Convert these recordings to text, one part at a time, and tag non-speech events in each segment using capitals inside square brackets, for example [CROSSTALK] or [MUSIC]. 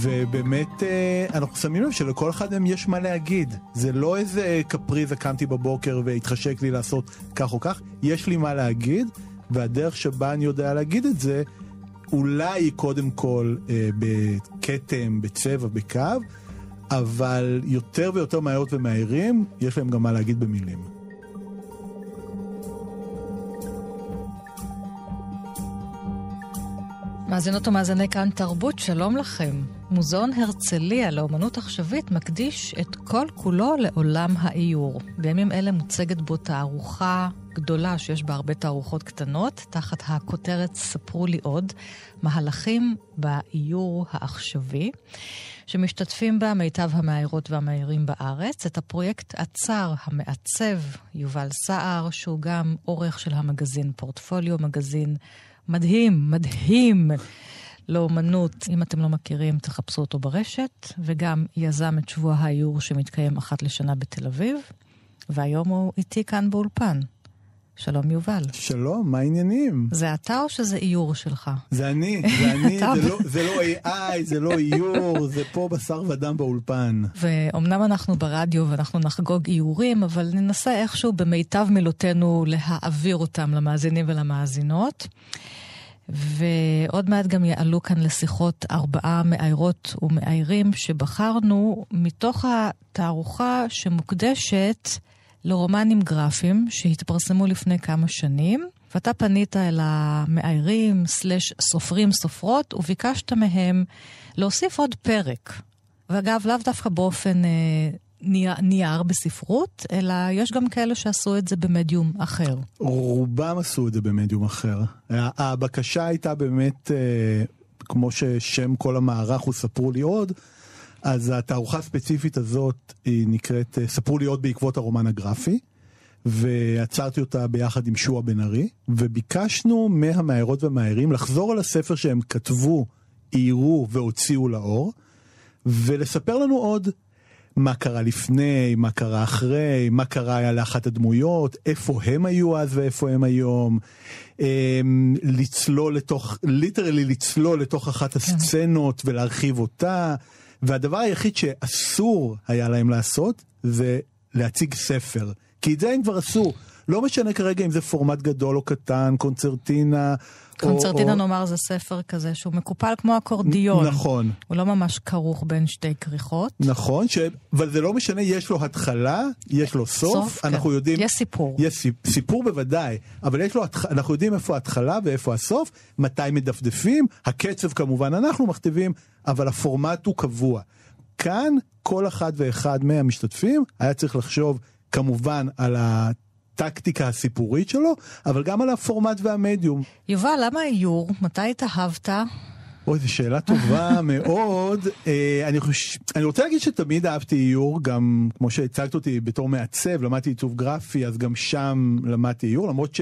ובאמת אה, אנחנו שמים לב שלכל אחד מהם יש מה להגיד. זה לא איזה קפריזה קמתי בבוקר והתחשק לי לעשות כך או כך, יש לי מה להגיד, והדרך שבה אני יודע להגיד את זה, אולי קודם כל אה, בכתם, בצבע, בקו, אבל יותר ויותר מהירות ומהירים, יש להם גם מה להגיד במילים. מאזינות ומאזיני כאן תרבות, שלום לכם. מוזיאון הרצליה לאומנות עכשווית מקדיש את כל כולו לעולם האיור. בימים אלה מוצגת בו תערוכה גדולה שיש בה הרבה תערוכות קטנות, תחת הכותרת "ספרו לי עוד", מהלכים באיור העכשווי, שמשתתפים בה מיטב המאיירות והמאיירים בארץ. את הפרויקט עצר המעצב יובל סער, שהוא גם עורך של המגזין פורטפוליו, מגזין מדהים, מדהים. לאומנות, אם אתם לא מכירים, תחפשו אותו ברשת, וגם יזם את שבוע האיור שמתקיים אחת לשנה בתל אביב, והיום הוא איתי כאן באולפן. שלום יובל. שלום, מה העניינים? זה אתה או שזה איור שלך? זה אני, [LAUGHS] זה אני, זה, לא, זה לא AI, זה לא איור, זה פה בשר ודם באולפן. ואומנם אנחנו ברדיו ואנחנו נחגוג איורים, אבל ננסה איכשהו במיטב מילותינו להעביר אותם למאזינים ולמאזינות. ועוד מעט גם יעלו כאן לשיחות ארבעה מאיירות ומאיירים שבחרנו מתוך התערוכה שמוקדשת לרומנים גרפיים שהתפרסמו לפני כמה שנים. ואתה פנית אל המאיירים, סלש סופרים, סופרות, וביקשת מהם להוסיף עוד פרק. ואגב, לאו דווקא באופן אה, נייר בספרות, אלא יש גם כאלה שעשו את זה במדיום אחר. רובם עשו את זה במדיום אחר. הבקשה הייתה באמת, אה, כמו ששם כל המערך הוא ספרו לי עוד, אז התערוכה הספציפית הזאת היא נקראת אה, ספרו לי עוד בעקבות הרומן הגרפי. ועצרתי אותה ביחד עם שועה בן ארי, וביקשנו מהמאיירות והמאיירים לחזור על הספר שהם כתבו, איירו והוציאו לאור, ולספר לנו עוד מה קרה לפני, מה קרה אחרי, מה קרה היה לאחת הדמויות, איפה הם היו אז ואיפה הם היום. אמ, לצלול לתוך, ליטרלי לצלול לתוך אחת כן. הסצנות ולהרחיב אותה. והדבר היחיד שאסור היה להם לעשות זה להציג ספר. כי את זה הם כבר עשו. לא משנה כרגע אם זה פורמט גדול או קטן, קונצרטינה. קונצרטינה או, נאמר זה ספר כזה שהוא מקופל כמו אקורדיון. נכון. הוא לא ממש כרוך בין שתי כריכות. נכון, ש... אבל זה לא משנה, יש לו התחלה, יש לו סוף, סוף אנחנו כן. יודעים... יש סיפור. יש סיפור בוודאי, אבל יש לו, אנחנו יודעים איפה ההתחלה ואיפה הסוף, מתי מדפדפים, הקצב כמובן אנחנו מכתיבים, אבל הפורמט הוא קבוע. כאן כל אחד ואחד מהמשתתפים היה צריך לחשוב כמובן על ה... הטקטיקה הסיפורית שלו, אבל גם על הפורמט והמדיום. יובל, למה איור? מתי התאהבת? אוי, זו שאלה טובה [LAUGHS] מאוד. אה, אני, חוש... אני רוצה להגיד שתמיד אהבתי איור, גם כמו שהצגת אותי בתור מעצב, למדתי עיצוב גרפי, אז גם שם למדתי איור, למרות ש...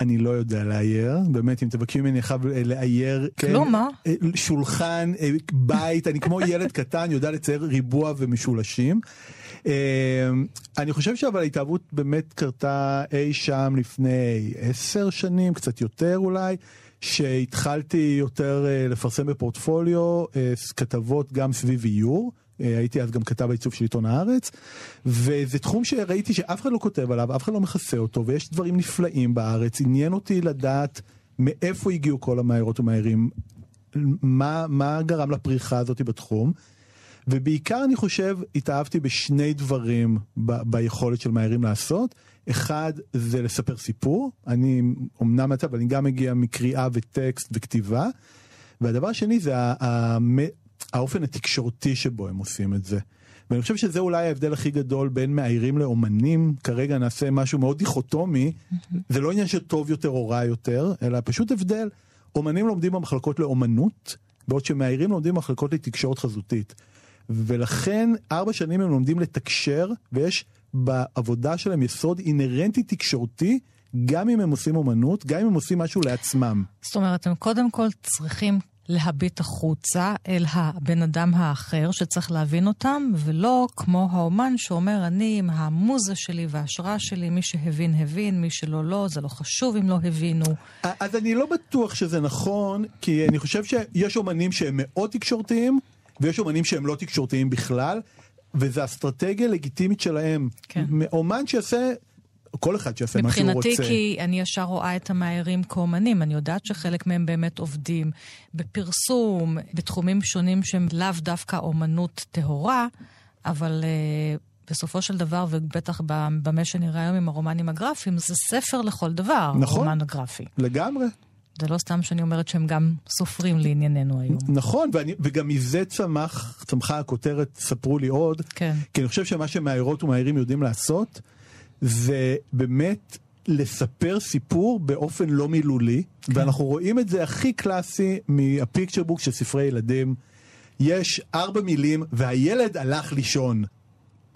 אני לא יודע לאייר, באמת, אם תבקשי ממני חייב לאייר, כלום, כן, מה? אה, שולחן, אה, בית, אני כמו ילד קטן, יודע לצייר ריבוע ומשולשים. אמ, אני חושב שאבל ההתאהבות באמת קרתה אי שם לפני עשר שנים, קצת יותר אולי. שהתחלתי יותר אה, לפרסם בפורטפוליו אה, כתבות גם סביב איור. אה, הייתי אז גם כתב העיצוב של עיתון הארץ, וזה תחום שראיתי שאף אחד לא כותב עליו, אף אחד לא מכסה אותו, ויש דברים נפלאים בארץ. עניין אותי לדעת מאיפה הגיעו כל המהירות ומהירים, מה, מה גרם לפריחה הזאת בתחום. ובעיקר אני חושב התאהבתי בשני דברים ב- ביכולת של מהירים לעשות. אחד זה לספר סיפור, אני אמנם אבל אני גם מגיע מקריאה וטקסט וכתיבה. והדבר השני זה האופן התקשורתי שבו הם עושים את זה. ואני חושב שזה אולי ההבדל הכי גדול בין מאיירים לאומנים, כרגע נעשה משהו מאוד דיכוטומי, זה לא עניין של טוב יותר או רע יותר, אלא פשוט הבדל. אומנים לומדים במחלקות לאומנות, בעוד שמאיירים לומדים במחלקות לתקשורת חזותית. ולכן ארבע שנים הם לומדים לתקשר, ויש בעבודה שלהם יסוד אינהרנטי תקשורתי, גם אם הם עושים אומנות, גם אם הם עושים משהו לעצמם. זאת אומרת, הם קודם כל צריכים להביט החוצה אל הבן אדם האחר שצריך להבין אותם, ולא כמו האומן שאומר, אני עם המוזה שלי וההשראה שלי, מי שהבין הבין, מי שלא לא, זה לא חשוב אם לא הבינו. אז אני לא בטוח שזה נכון, כי אני חושב שיש אומנים שהם מאוד תקשורתיים, ויש אומנים שהם לא תקשורתיים בכלל, וזו אסטרטגיה לגיטימית שלהם. כן. אומן שיעשה כל אחד שיעשה מה שהוא רוצה. מבחינתי, כי אני ישר רואה את המאיירים כאומנים. אני יודעת שחלק מהם באמת עובדים בפרסום, בתחומים שונים שהם לאו דווקא אומנות טהורה, אבל uh, בסופו של דבר, ובטח במה שנראה היום עם הרומנים הגרפיים, זה ספר לכל דבר, נכון, רומן הגרפי. לגמרי. זה לא סתם שאני אומרת שהם גם סופרים לענייננו היום. נכון, ואני, וגם מזה צמח, צמחה הכותרת, ספרו לי עוד. כן. כי אני חושב שמה שמאיירות ומאיירים יודעים לעשות, זה באמת לספר סיפור באופן לא מילולי, כן. ואנחנו רואים את זה הכי קלאסי מהפיקצ'ר בוק של ספרי ילדים. יש ארבע מילים והילד הלך לישון.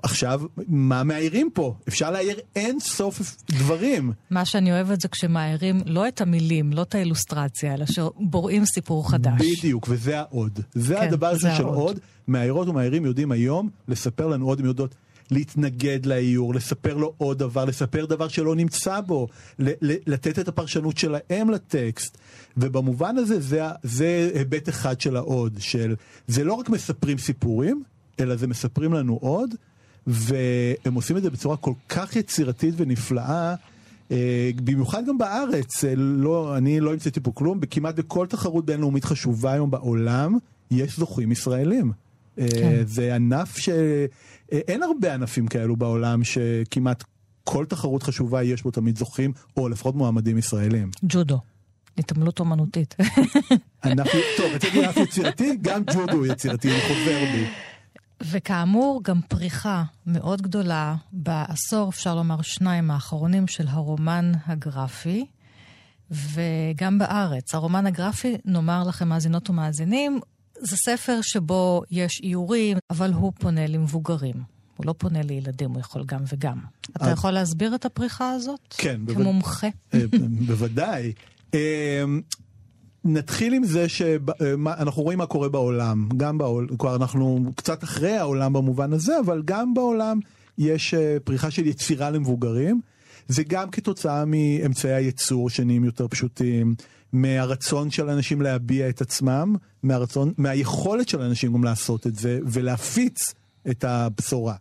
עכשיו, מה מאיירים פה? אפשר להעיר אין סוף דברים. מה שאני אוהבת זה כשמאיירים לא את המילים, לא את האילוסטרציה, אלא שבוראים סיפור חדש. בדיוק, וזה העוד. זה כן, הדבר הזה של עוד. מאיירות ומאיירים יודעים היום לספר לנו עוד, הם יודעות להתנגד לאיור, לספר לו עוד דבר, לספר דבר שלא נמצא בו, לתת את הפרשנות שלהם לטקסט. ובמובן הזה זה, זה היבט אחד של העוד, של זה לא רק מספרים סיפורים, אלא זה מספרים לנו עוד, והם עושים את זה בצורה כל כך יצירתית ונפלאה. אה, במיוחד גם בארץ, אה, לא, אני לא המצאתי פה כלום, כמעט בכל תחרות בינלאומית חשובה היום בעולם, יש זוכים ישראלים. אה, כן. זה ענף ש... אין הרבה ענפים כאלו בעולם שכמעט כל תחרות חשובה יש בו תמיד זוכים, או לפחות מועמדים ישראלים. ג'ודו. התעמלות אומנותית. ענף, טוב, רציתי ענף יצירתי, גם ג'ודו יצירתי, אני חוזר בי. וכאמור, גם פריחה מאוד גדולה בעשור, אפשר לומר שניים האחרונים, של הרומן הגרפי, וגם בארץ. הרומן הגרפי, נאמר לכם מאזינות ומאזינים, זה ספר שבו יש איורים, אבל הוא פונה למבוגרים. הוא לא פונה לילדים, הוא יכול גם וגם. אתה יכול להסביר את הפריחה הזאת? כן. כמומחה. אה, בוודאי. אה, נתחיל עם זה שאנחנו רואים מה קורה בעולם. גם בעולם, כבר אנחנו קצת אחרי העולם במובן הזה, אבל גם בעולם יש אה, פריחה של יצירה למבוגרים. זה גם כתוצאה מאמצעי הייצור שנהיים יותר פשוטים, מהרצון של אנשים להביע את עצמם, מהרצון, מהיכולת של אנשים גם לעשות את זה ולהפיץ את הבשורה.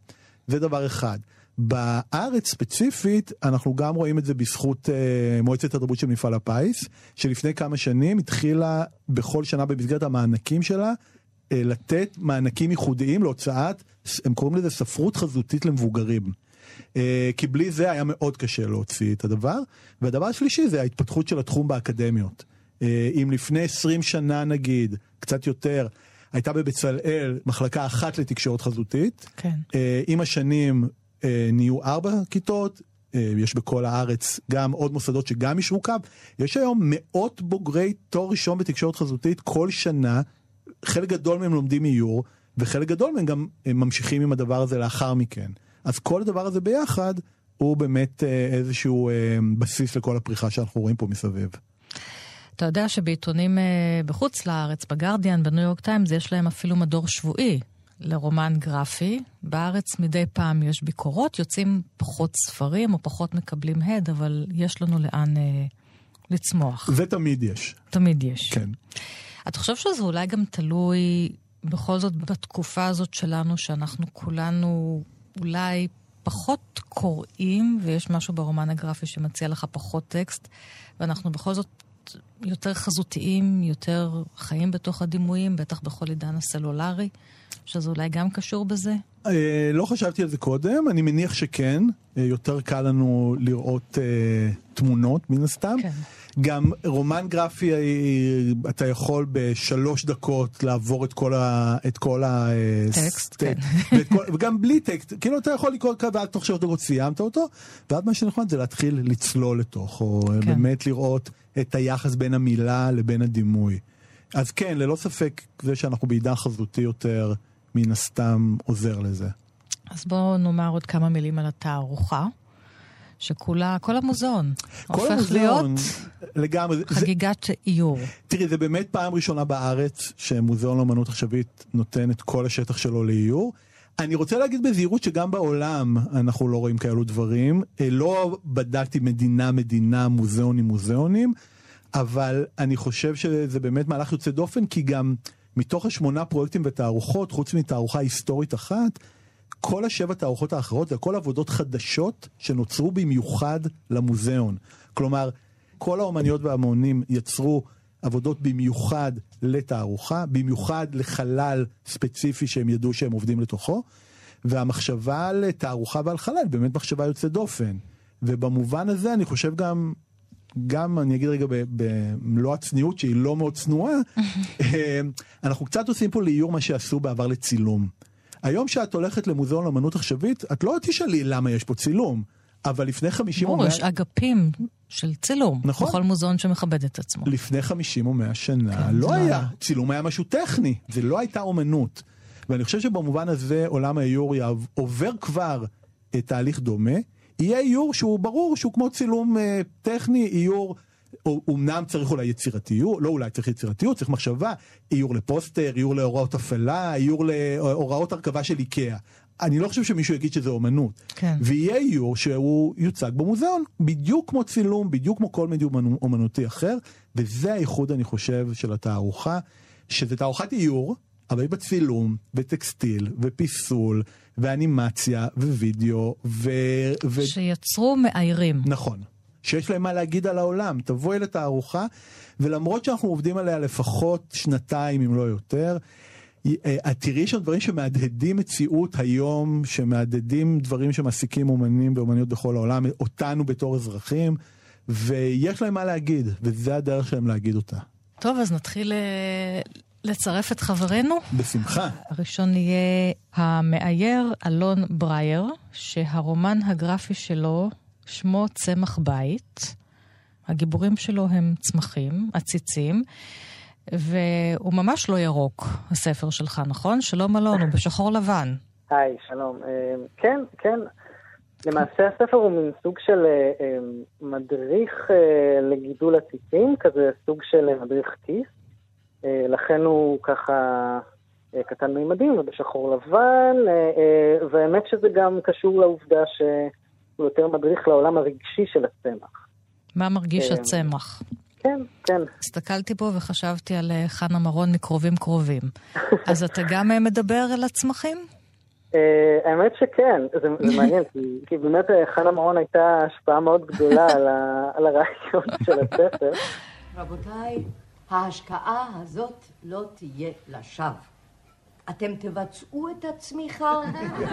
זה דבר אחד. בארץ ספציפית, אנחנו גם רואים את זה בזכות אה, מועצת התרבות של מפעל הפיס, שלפני כמה שנים התחילה בכל שנה במסגרת המענקים שלה, אה, לתת מענקים ייחודיים להוצאת, הם קוראים לזה ספרות חזותית למבוגרים. אה, כי בלי זה היה מאוד קשה להוציא את הדבר. והדבר השלישי זה ההתפתחות של התחום באקדמיות. אה, אם לפני 20 שנה נגיד, קצת יותר, הייתה בבצלאל מחלקה אחת לתקשורת חזותית, כן. אה, עם השנים נהיו ארבע כיתות, יש בכל הארץ גם עוד מוסדות שגם אישרו קו. יש היום מאות בוגרי תואר ראשון בתקשורת חזותית כל שנה, חלק גדול מהם לומדים איור, וחלק גדול מהם גם ממשיכים עם הדבר הזה לאחר מכן. אז כל הדבר הזה ביחד הוא באמת אה, איזשהו אה, בסיס לכל הפריחה שאנחנו רואים פה מסביב. אתה יודע שבעיתונים אה, בחוץ לארץ, בגרדיאן, בניו יורק טיימס, יש להם אפילו מדור שבועי לרומן גרפי. בארץ מדי פעם יש ביקורות, יוצאים פחות ספרים או פחות מקבלים הד, אבל יש לנו לאן אה, לצמוח. ותמיד יש. תמיד יש. כן. אתה חושב שזה אולי גם תלוי בכל זאת בתקופה הזאת שלנו, שאנחנו כולנו אולי פחות קוראים, ויש משהו ברומן הגרפי שמציע לך פחות טקסט, ואנחנו בכל זאת יותר חזותיים, יותר חיים בתוך הדימויים, בטח בכל עידן הסלולרי, שזה אולי גם קשור בזה? אה, לא חשבתי על זה קודם, אני מניח שכן. אה, יותר קל לנו לראות אה, תמונות, מן הסתם. כן. גם רומן גרפי, אה, אתה יכול בשלוש דקות לעבור את כל ה... את כל ה... טקסט, כן. כל, [LAUGHS] וגם בלי טקסט, כאילו אתה יכול לקרוא ואז תוך שלוש דקות סיימת אותו, ואז מה שנכון זה להתחיל לצלול לתוך, או כן. באמת לראות את היחס בין המילה לבין הדימוי. אז כן, ללא ספק, זה שאנחנו בעידן חזותי יותר, מן הסתם עוזר לזה. אז בואו נאמר עוד כמה מילים על התערוכה, שכולה, כל המוזיאון, כל הופך המוזיאון, להיות לגמרי, זה- חגיגת איור. תראי, זה באמת פעם ראשונה בארץ שמוזיאון לאמנות עכשווית נותן את כל השטח שלו לאיור. אני רוצה להגיד בזהירות שגם בעולם אנחנו לא רואים כאלו דברים. אה, לא בדקתי מדינה מדינה, מוזיאונים מוזיאונים, אבל אני חושב שזה באמת מהלך יוצא דופן, כי גם מתוך השמונה פרויקטים ותערוכות, חוץ מתערוכה היסטורית אחת, כל השבע תערוכות האחרות זה הכל עבודות חדשות שנוצרו במיוחד למוזיאון. כלומר, כל האומניות והאמנים יצרו עבודות במיוחד לתערוכה, במיוחד לחלל ספציפי שהם ידעו שהם עובדים לתוכו, והמחשבה על תערוכה ועל חלל באמת מחשבה יוצאת דופן. ובמובן הזה אני חושב גם, גם אני אגיד רגע במלוא הצניעות שהיא לא מאוד צנועה, [LAUGHS] אה, אנחנו קצת עושים פה לאיור מה שעשו בעבר לצילום. היום שאת הולכת למוזיאון לאמנות עכשווית, את לא תשאלי למה יש פה צילום, אבל לפני 50 או ברור, 100... יש אגפים של צילום. נכון. בכל מוזיאון שמכבד את עצמו. לפני 50 או 100 שנה כן, לא לא היה. צילום היה משהו טכני, זה לא הייתה אומנות. ואני חושב שבמובן הזה עולם האיור עובר כבר תהליך דומה. יהיה איור שהוא ברור שהוא כמו צילום אה, טכני, איור, או- אומנם צריך אולי יצירתיות, לא אולי צריך יצירתיות, צריך מחשבה, איור לפוסטר, איור להוראות הפעלה, איור להוראות הרכבה של איקאה. אני לא חושב שמישהו יגיד שזה אומנות. כן. ויהיה איור שהוא יוצג במוזיאון, בדיוק כמו צילום, בדיוק כמו כל מדיום אומנ- אומנותי אחר, וזה הייחוד, אני חושב, של התערוכה, שזה תערוכת איור, אבל יש בה צילום, וטקסטיל, ופיסול, ואנימציה, ווידאו, ו... ו... שיצרו מאיירים. נכון. שיש להם מה להגיד על העולם. תבואי לתערוכה, ולמרות שאנחנו עובדים עליה לפחות שנתיים, אם לא יותר, אה, את תראי שם דברים שמהדהדים מציאות היום, שמהדהדים דברים שמעסיקים אומנים ואומניות בכל העולם, אותנו בתור אזרחים, ויש להם מה להגיד, וזה הדרך שלהם להגיד אותה. טוב, אז נתחיל אה, לצרף את חברינו. בשמחה. הראשון יהיה המאייר אלון ברייר, שהרומן הגרפי שלו שמו צמח בית. הגיבורים שלו הם צמחים, עציצים, והוא ממש לא ירוק, הספר שלך, נכון? שלום אלון, הוא בשחור לבן. היי, שלום. אה, כן, כן. למעשה הספר הוא מין סוג של אה, אה, מדריך לגידול עציצים, כזה סוג של מדריך כיס. אה, לכן הוא ככה אה, קטן מימדים ובשחור לבן, אה, והאמת שזה גם קשור לעובדה שהוא יותר מדריך לעולם הרגשי של הצמח. מה מרגיש הצמח? כן, כן. הסתכלתי בו וחשבתי על חנה מרון מקרובים קרובים. [LAUGHS] אז אתה גם מדבר על הצמחים? האמת שכן, זה, זה מעניין, כי, כי באמת חנה מרון הייתה השפעה מאוד גדולה על, ה, על הרעיון של [LAUGHS] הספר. רבותיי, ההשקעה הזאת לא תהיה לשווא. אתם תבצעו את הצמיחה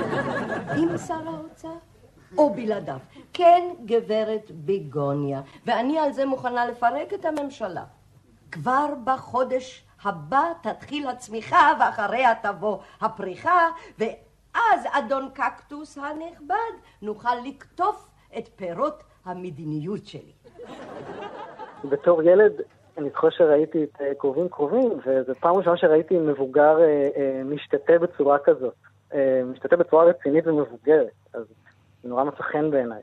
[LAUGHS] עם שר האוצר או בלעדיו. כן, גברת ביגוניה, ואני על זה מוכנה לפרק את הממשלה. כבר בחודש הבא תתחיל הצמיחה ואחריה תבוא הפריחה, ואז אדון קקטוס הנכבד נוכל לקטוף את פירות המדיניות שלי. בתור ילד, אני זוכר שראיתי את אה, קרובים קרובים, וזו פעם ראשונה שראיתי מבוגר אה, אה, משתתה בצורה כזאת. משתתה בצורה רצינית ומבוגרת, אז זה נורא מצא חן בעיניי.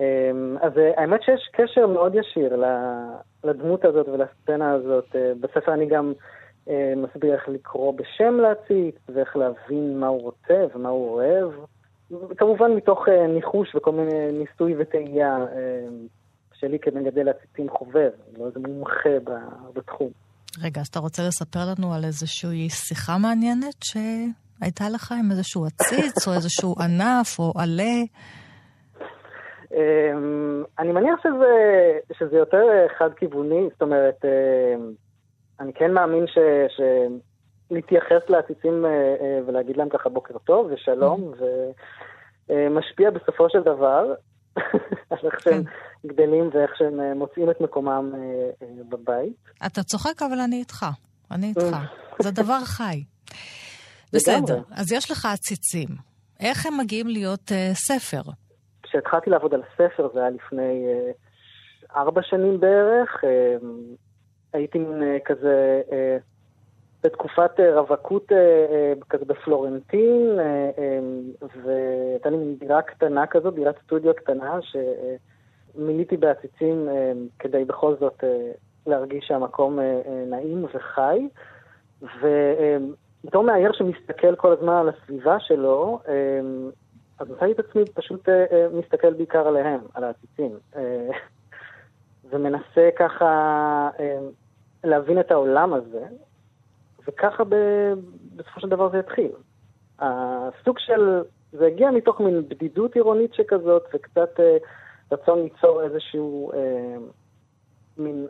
אה, אז האמת שיש קשר מאוד ישיר לדמות הזאת ולסצנה הזאת. בספר אני גם מסביר איך לקרוא בשם להציץ, ואיך להבין מה הוא רוצה ומה הוא אוהב. כמובן מתוך ניחוש וכל מיני ניסוי וטעייה אה, שלי כמגדל עציצים חובב, לא איזה מומחה בתחום. רגע, אז אתה רוצה לספר לנו על איזושהי שיחה מעניינת שהייתה לך עם איזשהו עציץ, או איזשהו ענף, או עלה? אמ, אני מניח שזה, שזה יותר חד-כיווני, זאת אומרת, אמ, אני כן מאמין ש, שלהתייחס לעציצים אה, אה, ולהגיד להם ככה בוקר טוב ושלום, ומשפיע בסופו של דבר על [LAUGHS] איך שהם גדלים ואיך שהם אה, מוצאים את מקומם אה, אה, בבית. אתה צוחק, אבל אני איתך. אני איתך. [LAUGHS] זה דבר חי. בסדר, אז יש לך עציצים. איך הם מגיעים להיות uh, ספר? כשהתחלתי לעבוד על ספר, זה היה לפני ארבע שנים בערך, הייתי מין כזה, בתקופת רווקות כזה בפלורנטין, והייתה לי דירה קטנה כזאת, דירת סטודיו קטנה, שמילאתי בעציצים כדי בכל זאת להרגיש שהמקום נעים וחי. ובתור מאייר שמסתכל כל הזמן על הסביבה שלו, אז מצאתי את עצמי פשוט מסתכל בעיקר עליהם, על העציצים. ומנסה ככה להבין את העולם הזה, וככה ב... בסופו של דבר זה התחיל. הסוג של, זה הגיע מתוך מין בדידות עירונית שכזאת, וקצת אה, רצון ליצור איזשהו אה, מין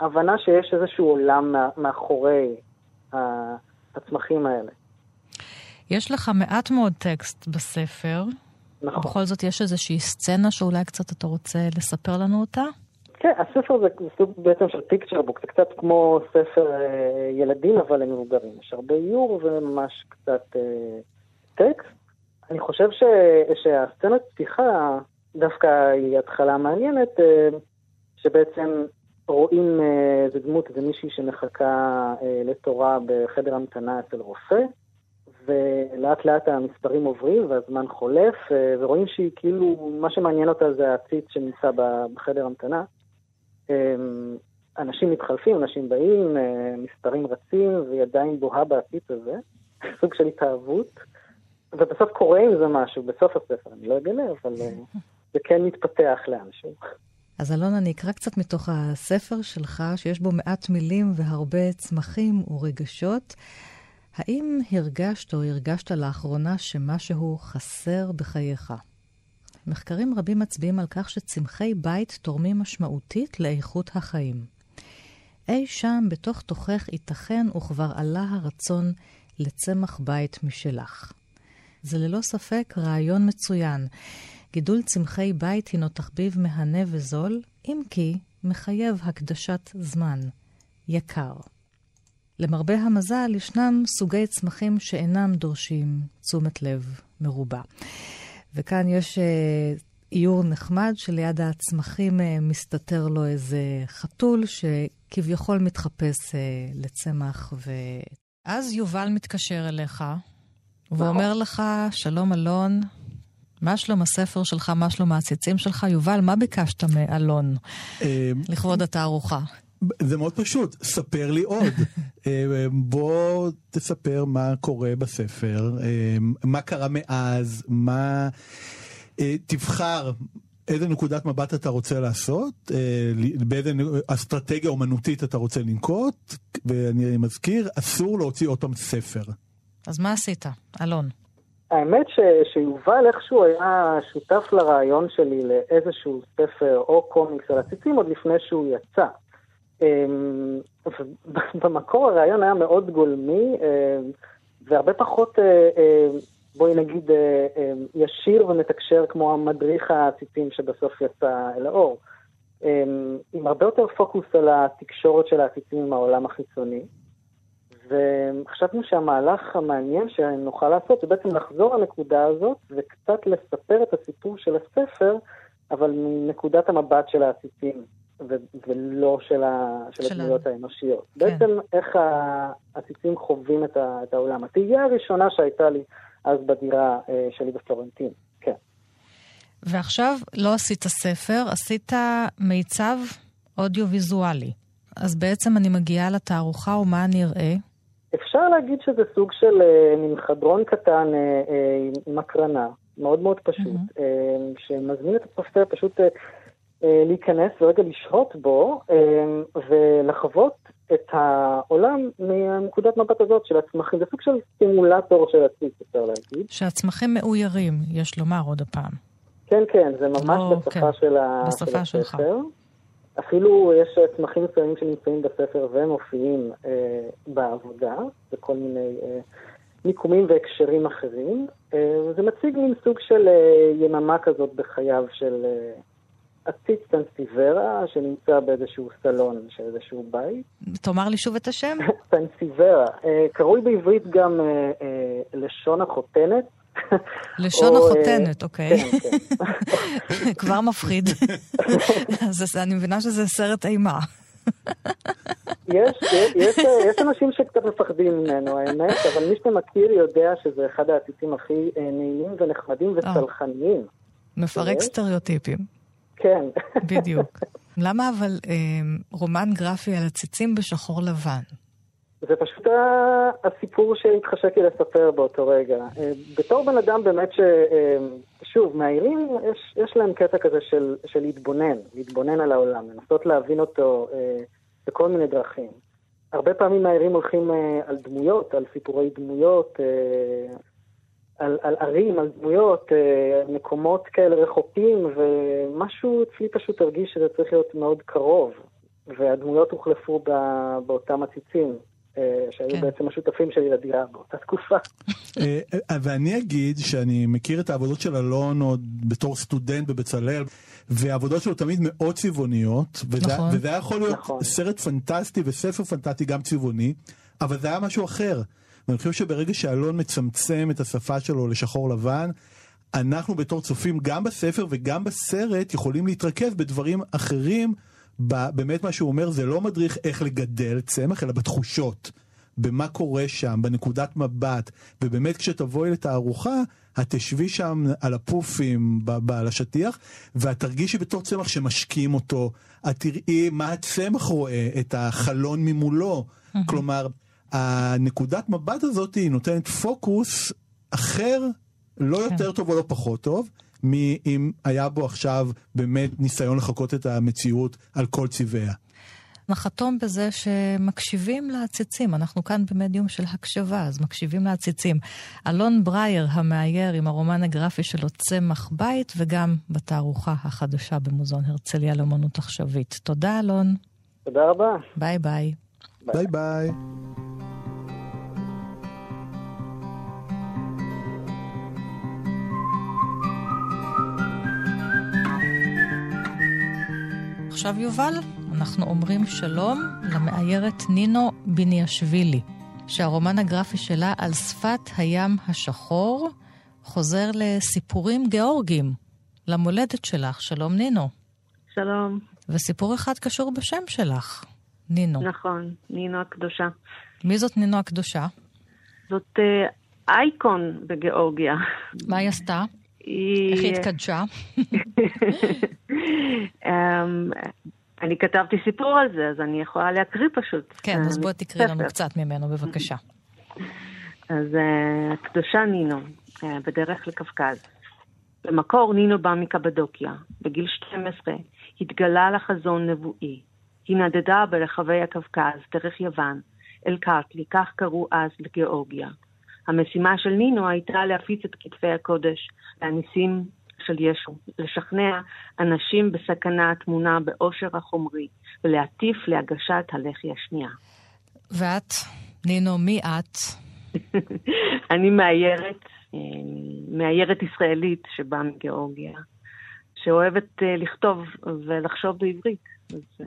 הבנה שיש איזשהו עולם מאחורי הצמחים האלה. יש לך מעט מאוד טקסט בספר. נכון. בכל זאת יש איזושהי סצנה שאולי קצת אתה רוצה לספר לנו אותה? כן, הספר זה סוג בעצם של פיקצ'ר בוק, זה קצת כמו ספר אה, ילדים אבל למבוגרים. יש הרבה איור וממש קצת אה, טקסט. אני חושב ש, שהסצנת פתיחה דווקא היא התחלה מעניינת, אה, שבעצם רואים איזה דמות, איזה מישהי שמחכה לתורה בחדר המתנה אצל רופא, ולאט לאט המספרים עוברים והזמן חולף, ורואים שהיא כאילו, מה שמעניין אותה זה העציץ שנמצא בחדר המתנה. אמ, אנשים מתחלפים, אנשים באים, אה, מספרים רצים, והיא עדיין בוהה בעציץ הזה, [LAUGHS] סוג של התאהבות, ובסוף קורה עם זה משהו, בסוף הספר, אני לא אגלה, אבל אה, זה כן מתפתח לאנשהו. אז אלון, אני אקרא קצת מתוך הספר שלך, שיש בו מעט מילים והרבה צמחים ורגשות. האם הרגשת או הרגשת לאחרונה שמשהו חסר בחייך? מחקרים רבים מצביעים על כך שצמחי בית תורמים משמעותית לאיכות החיים. אי שם בתוך תוכך ייתכן וכבר עלה הרצון לצמח בית משלך. זה ללא ספק רעיון מצוין. גידול צמחי בית הינו תחביב מהנה וזול, אם כי מחייב הקדשת זמן. יקר. למרבה המזל, ישנם סוגי צמחים שאינם דורשים תשומת לב מרובה. וכאן יש אה, איור נחמד שליד הצמחים אה, מסתתר לו איזה חתול שכביכול מתחפש אה, לצמח. ואז יובל מתקשר אליך ואומר. לך, שלום אלון, מה שלום הספר שלך, מה שלום העציצים שלך? יובל, מה ביקשת מאלון לכבוד התערוכה? זה מאוד פשוט, ספר לי עוד. [LAUGHS] בוא תספר מה קורה בספר, מה קרה מאז, מה... תבחר איזה נקודת מבט אתה רוצה לעשות, באיזה אסטרטגיה אומנותית אתה רוצה לנקוט, ואני מזכיר, אסור להוציא עוד פעם ספר. אז מה עשית, אלון? האמת ש, שיובל איכשהו היה שותף לרעיון שלי לאיזשהו ספר או קומיקס על הציצים עוד לפני שהוא יצא. אמ, במקור הרעיון היה מאוד גולמי אמ, והרבה פחות, אה, אה, בואי נגיד, אה, ישיר ומתקשר כמו המדריך העציצים שבסוף יצא אל האור. אמ, עם הרבה יותר פוקוס על התקשורת של העציצים עם העולם החיצוני. וחשבנו שהמהלך המעניין שנוכל לעשות זה בעצם לחזור לנקודה הזאת וקצת לספר את הסיפור של הספר, אבל מנקודת המבט של העציצים. ולא של, ה, של הדמויות האנושיות. כן. בעצם איך העציצים חווים את, ה, את העולם. התהייה הראשונה שהייתה לי אז בדירה אה, שלי בפלורנטין, כן. ועכשיו לא עשית ספר, עשית מיצב אודיו-ויזואלי. אז בעצם אני מגיעה לתערוכה, ומה אני אראה? אפשר להגיד שזה סוג של אה, מין חדרון קטן אה, אה, עם הקרנה, מאוד מאוד פשוט, mm-hmm. אה, שמזמין את הצופה פשוט אה, להיכנס ורגע לשהות בו אה, ולחוות את העולם מנקודת מבט הזאת של הצמחים. זה סוג של סימולטור של עציץ, אפשר להגיד. שהצמחים מאוירים, יש לומר עוד הפעם. כן, כן, זה ממש לא, בשפה כן. של, בשפה של הספר. אפילו יש צמחים מסוימים שנמצאים בספר והם מופיעים אה, בעבודה, בכל מיני אה, מיקומים והקשרים אחרים. אה, זה מציג מין סוג של אה, יממה כזאת בחייו של... אה, עציץ פנסיברה שנמצא באיזשהו סלון של איזשהו בית. תאמר לי שוב את השם. [LAUGHS] פנסיברה. אה, קרוי בעברית גם אה, אה, לשון החותנת. לשון החותנת, אוקיי. כן, כן. [LAUGHS] כבר מפחיד. [LAUGHS] אז אני מבינה שזה סרט אימה. יש, יש, יש אנשים שקצת מפחדים ממנו, האמת, אבל מי שמכיר יודע שזה אחד העציצים הכי נעימים ונחמדים וסלחניים. מפרק סטריאוטיפים. כן. בדיוק. למה אבל אה, רומן גרפי על עציצים בשחור לבן? זה פשוט הסיפור שהתחשק לי לספר באותו רגע. אה, בתור בן אדם באמת ש... אה, שוב, מהעירים יש, יש להם קטע כזה של, של להתבונן, להתבונן על העולם, לנסות להבין אותו אה, בכל מיני דרכים. הרבה פעמים מהעירים הולכים אה, על דמויות, על סיפורי דמויות, אה, על, על ערים, על דמויות, אה, מקומות כאלה רחוקים, ומשהו אצלי פשוט הרגיש שזה צריך להיות מאוד קרוב, והדמויות הוחלפו בא, באותם עציצים. אה, שהיו כן. בעצם השותפים שלי לדירה באותה תקופה. אה, ואני אגיד שאני מכיר את העבודות של אלון עוד בתור סטודנט בבצלאל, והעבודות שלו תמיד מאוד צבעוניות, וזה, נכון. וזה היה יכול להיות נכון. סרט פנטסטי וספר פנטסטי גם צבעוני, אבל זה היה משהו אחר. ואני חושב שברגע שאלון מצמצם את השפה שלו לשחור לבן, אנחנו בתור צופים גם בספר וגם בסרט יכולים להתרכז בדברים אחרים. באמת מה שהוא אומר זה לא מדריך איך לגדל צמח, אלא בתחושות. במה קורה שם, בנקודת מבט, ובאמת כשתבואי לתערוכה, את תשבי שם על הפופים, על השטיח, ואת תרגישי בתור צמח שמשקים אותו, את תראי מה הצמח רואה, את החלון ממולו. כלומר, הנקודת מבט הזאת היא נותנת פוקוס אחר, לא כן. יותר טוב או לא פחות טוב, מאם היה בו עכשיו באמת ניסיון לחקות את המציאות על כל צבעיה. נחתום בזה שמקשיבים לעציצים. אנחנו כאן במדיום של הקשבה, אז מקשיבים לעציצים. אלון ברייר, המאייר עם הרומן הגרפי שלו צמח בית, וגם בתערוכה החדשה במוזיאון הרצליה לאמנות עכשווית. תודה, אלון. תודה רבה. ביי ביי. ביי ביי. עכשיו יובל, אנחנו אומרים שלום למאיירת נינו ביניאשווילי, שהרומן הגרפי שלה על שפת הים השחור חוזר לסיפורים גיאורגיים, למולדת שלך. שלום נינו. שלום. וסיפור אחד קשור בשם שלך, נינו. נכון, נינו הקדושה. מי זאת נינו הקדושה? זאת אה, אייקון בגיאורגיה. מה היא עשתה? היא... איך היא התקדשה? אמ, אני כתבתי סיפור על זה, אז אני יכולה להקריא פשוט. כן, אז בואי תקריא לנו קצת ממנו, בבקשה. אז uh, הקדושה נינו, uh, בדרך לקווקז. במקור נינו בא מקבדוקיה. בגיל 12 התגלה לה חזון נבואי. היא נדדה ברחבי הקווקז, דרך יוון, אל קרטלי, כך קראו אז לגיאורגיה. המשימה של נינו הייתה להפיץ את כתבי הקודש והניסים של ישו, לשכנע אנשים בסכנה הטמונה בעושר החומרי ולהטיף להגשת הלחי השנייה. ואת, נינו, מי את? [LAUGHS] אני מאיירת, אה, מאיירת ישראלית שבאה מגיאורגיה, שאוהבת אה, לכתוב ולחשוב בעברית. אז אה,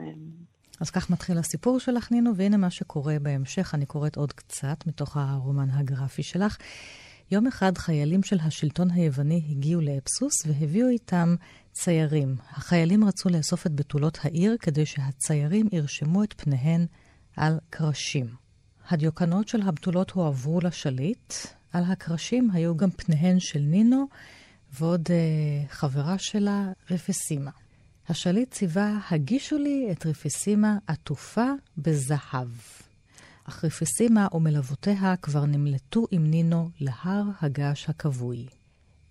אז כך מתחיל הסיפור שלך, נינו, והנה מה שקורה בהמשך. אני קוראת עוד קצת מתוך הרומן הגרפי שלך. יום אחד חיילים של השלטון היווני הגיעו לאפסוס והביאו איתם ציירים. החיילים רצו לאסוף את בתולות העיר כדי שהציירים ירשמו את פניהן על קרשים. הדיוקנות של הבתולות הועברו לשליט. על הקרשים היו גם פניהן של נינו ועוד uh, חברה שלה, רפסימה. השליט ציווה, הגישו לי את רפסימה עטופה בזהב. אך רפסימה ומלוותיה כבר נמלטו עם נינו להר הגעש הכבוי.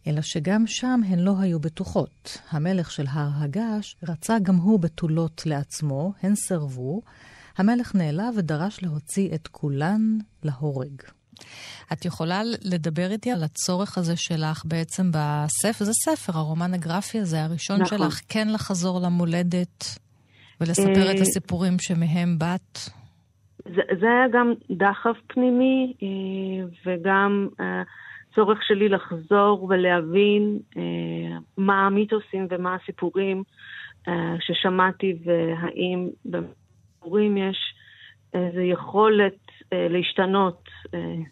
אלא שגם שם הן לא היו בטוחות. המלך של הר הגעש רצה גם הוא בתולות לעצמו, הן סרבו. המלך נעלה ודרש להוציא את כולן להורג. את יכולה לדבר איתי על הצורך הזה שלך בעצם בספר, זה ספר, הרומן הגרפי הזה, הראשון נכון. שלך, כן לחזור למולדת ולספר את אה, הסיפורים שמהם באת? זה, זה היה גם דחף פנימי אה, וגם אה, צורך שלי לחזור ולהבין מה המיתוסים ומה הסיפורים ששמעתי והאם בסיפורים יש איזו יכולת להשתנות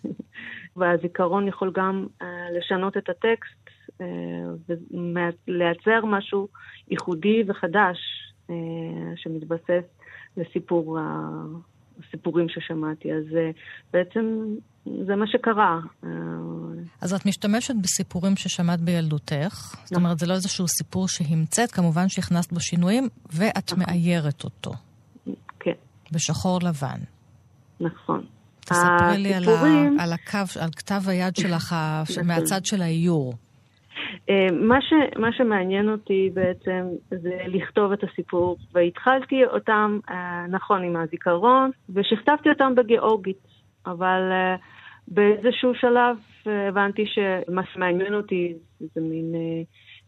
[LAUGHS] והזיכרון יכול גם לשנות את הטקסט ולייצר משהו ייחודי וחדש שמתבסס לסיפור הסיפורים ששמעתי. אז אה, בעצם זה מה שקרה. אה, אז את משתמשת בסיפורים ששמעת בילדותך, זאת אומרת, זה לא איזשהו סיפור שהמצאת, כמובן שהכנסת בו שינויים, ואת נכון. מאיירת אותו. כן, בשחור לבן. נכון. תספרי לי על, ה, על הקו, על כתב היד שלך, נכון. מהצד של האיור. אה, מה, ש, מה שמעניין אותי בעצם זה לכתוב את הסיפור, והתחלתי אותם, אה, נכון, עם הזיכרון, ושכתבתי אותם בגיאורגית, אבל אה, באיזשהו שלב הבנתי שמה שמעניין אותי זה מין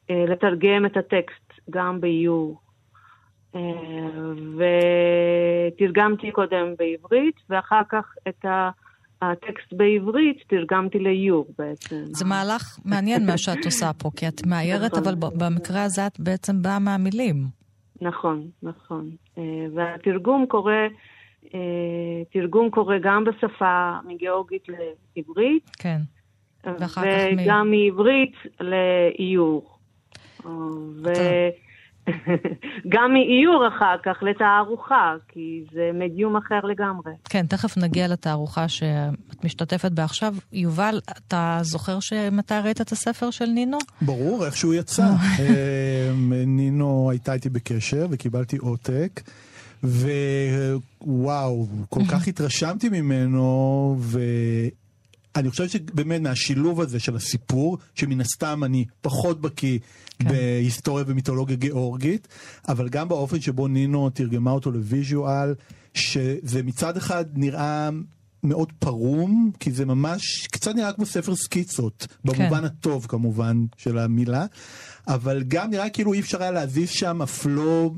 לתרגם את הטקסט גם באיור. אה, ותרגמתי קודם בעברית, ואחר כך את ה... הטקסט בעברית תרגמתי לאיור בעצם. זה מהלך מעניין מה שאת עושה פה, כי את מאיירת, נכון. אבל במקרה הזה את בעצם באה מהמילים. נכון, נכון. אה, והתרגום קורה, אה, תרגום קורה גם בשפה מגיאורגית לעברית, כן. כך מ- וגם מעברית לאיור. אה, וגם מאיור אחר כך לתערוכה, כי זה מדיום אחר לגמרי. כן, תכף נגיע לתערוכה שאת משתתפת בה עכשיו. יובל, אתה זוכר שמתי ראית את הספר של נינו? ברור, איך שהוא יצא. אה, נינו הייתה איתי בקשר וקיבלתי עותק. ווואו, כל כך התרשמתי ממנו, ואני חושב שבאמת מהשילוב הזה של הסיפור, שמן הסתם אני פחות בקיא כן. בהיסטוריה ומיתולוגיה גיאורגית, אבל גם באופן שבו נינו תרגמה אותו לוויז'ואל, שזה מצד אחד נראה מאוד פרום, כי זה ממש קצת נראה כמו ספר סקיצות, במובן כן. הטוב כמובן של המילה, אבל גם נראה כאילו אי אפשר היה להזיז שם אף לא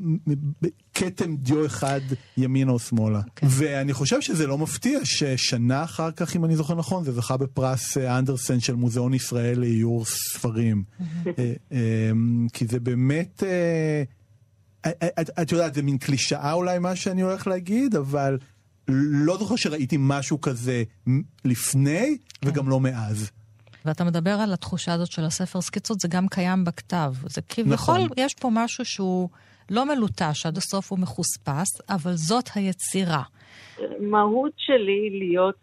כתם דיו אחד ימינה או שמאלה. כן. ואני חושב שזה לא מפתיע ששנה אחר כך, אם אני זוכר נכון, זה זכה בפרס אה, אנדרסן של מוזיאון ישראל לאיור ספרים. אה, אה, כי זה באמת... אה, את יודעת, זה מין קלישאה אולי מה שאני הולך להגיד, אבל לא זוכר שראיתי משהו כזה לפני וגם לא מאז. ואתה מדבר על התחושה הזאת של הספר סקיצות, זה גם קיים בכתב. זה כביכול, נכון. יש פה משהו שהוא לא מלוטש, עד הסוף הוא מחוספס, אבל זאת היצירה. מהות שלי להיות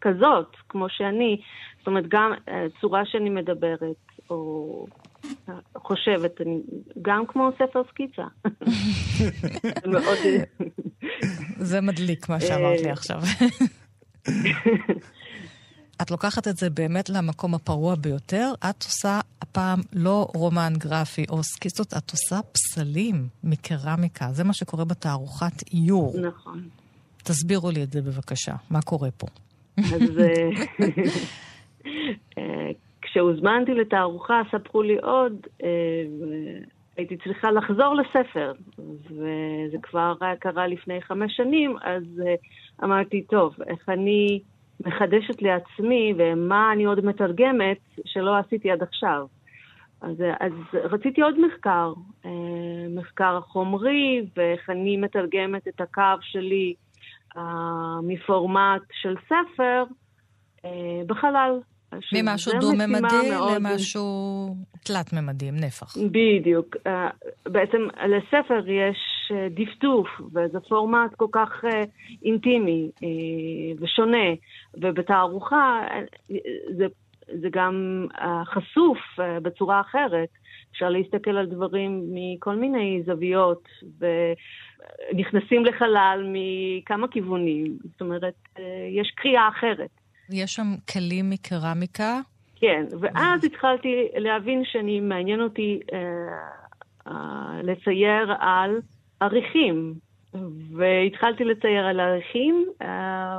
כזאת, כמו שאני. זאת אומרת, גם אה, צורה שאני מדברת, או חושבת, אני, גם כמו ספר סקיצה. זה מדליק מה שאמרת לי עכשיו. את לוקחת את זה באמת למקום הפרוע ביותר, את עושה הפעם לא רומן גרפי או סקיצות, את עושה פסלים מקרמיקה. זה מה שקורה בתערוכת איור. נכון. תסבירו לי את זה בבקשה, מה קורה פה? אז [LAUGHS] כשהוזמנתי לתערוכה, ספרו לי עוד, אה, הייתי צריכה לחזור לספר, וזה כבר קרה לפני חמש שנים, אז אה, אמרתי, טוב, איך אני מחדשת לעצמי ומה אני עוד מתרגמת שלא עשיתי עד עכשיו. אז, אז רציתי עוד מחקר, אה, מחקר חומרי, ואיך אני מתרגמת את הקו שלי אה, מפורמט של ספר אה, בחלל. ממשהו דו-ממדי למשהו תלת-ממדי, עם נפח. בדיוק. אה, בעצם לספר יש אה, דפדוף, וזה פורמט כל כך אה, אינטימי ושונה, ובתערוכה זה, זה גם חשוף בצורה אחרת. אפשר להסתכל על דברים מכל מיני זוויות, ונכנסים לחלל מכמה כיוונים. זאת אומרת, יש קריאה אחרת. יש שם כלים מקרמיקה, כן, ואז התחלתי להבין שאני, מעניין אותי אה, אה, לצייר על עריכים. והתחלתי לצייר על עריכים, אה,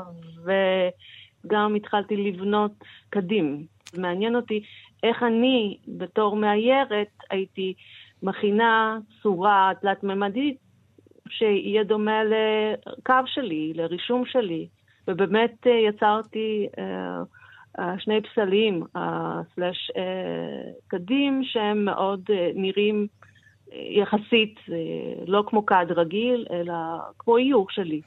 וגם התחלתי לבנות קדים. מעניין אותי איך אני, בתור מאיירת, הייתי מכינה צורה תלת-ממדית שיהיה דומה לקו שלי, לרישום שלי. ובאמת אה, יצרתי אה, אה, שני פסלים, סלאש קדים, שהם מאוד נראים יחסית לא כמו כד רגיל, אלא כמו איור שלי,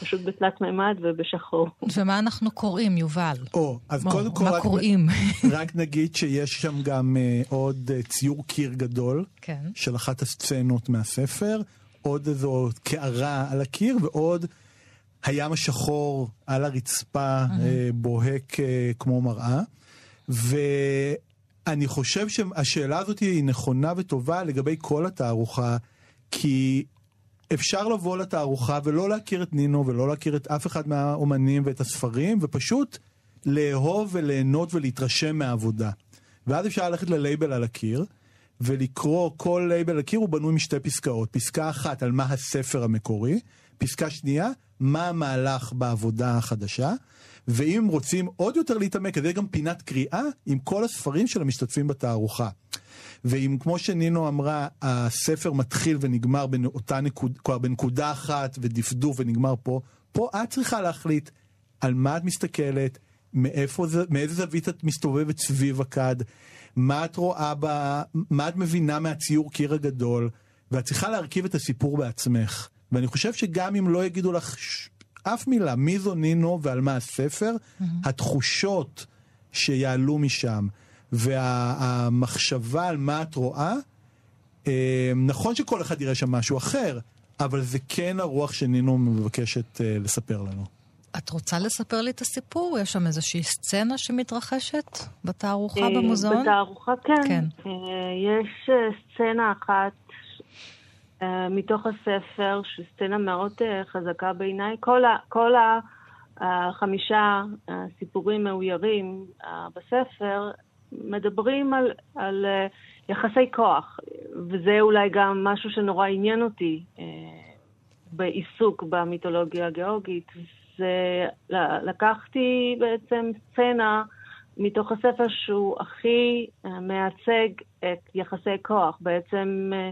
פשוט בתלת מימד ובשחור. ומה אנחנו קוראים, יובל? או, אז מה- קודם כל, מה רק- קוראים? [LAUGHS] רק נגיד שיש שם גם עוד ציור קיר גדול כן. של אחת הסצנות מהספר, עוד איזו קערה על הקיר ועוד הים השחור על הרצפה Mm-hmm. בוהק אה, כמו מראה. ואני חושב שהשאלה הזאת היא נכונה וטובה לגבי כל התערוכה, כי אפשר לבוא לתערוכה ולא להכיר את נינו ולא להכיר את אף אחד מהאומנים ואת הספרים, ופשוט לאהוב וליהנות ולהתרשם מהעבודה. ואז אפשר ללכת ללייבל על הקיר, ולקרוא כל לייבל על הקיר הוא בנוי משתי פסקאות. פסקה אחת על מה הספר המקורי, פסקה שנייה, מה המהלך בעבודה החדשה, ואם רוצים עוד יותר להתעמק, אז יש גם פינת קריאה עם כל הספרים של המשתתפים בתערוכה. ואם כמו שנינו אמרה, הספר מתחיל ונגמר באותה כלומר בנקודה אחת ודפדוף ונגמר פה, פה את צריכה להחליט על מה את מסתכלת, מאיפה זה, מאיזה זווית את מסתובבת סביב הכד, מה את רואה בה, מה את מבינה מהציור קיר הגדול, ואת צריכה להרכיב את הסיפור בעצמך. ואני חושב שגם אם לא יגידו לך ש... אף מילה מי זו נינו ועל מה הספר, mm-hmm. התחושות שיעלו משם והמחשבה על מה את רואה, אה, נכון שכל אחד יראה שם משהו אחר, אבל זה כן הרוח שנינו מבקשת אה, לספר לנו. את רוצה לספר לי את הסיפור? יש שם איזושהי סצנה שמתרחשת בתערוכה אה, במוזיאון? בתערוכה כן. כן. יש סצנה אחת מתוך הספר, שהיא סצנה מאוד אה, חזקה בעיניי. כל, ה, כל החמישה אה, סיפורים מאוירים אה, בספר מדברים על, על אה, יחסי כוח, וזה אולי גם משהו שנורא עניין אותי אה, בעיסוק במיתולוגיה הגיאורגית. זה, לקחתי בעצם סצנה מתוך הספר שהוא הכי אה, מייצג את יחסי כוח, בעצם אה,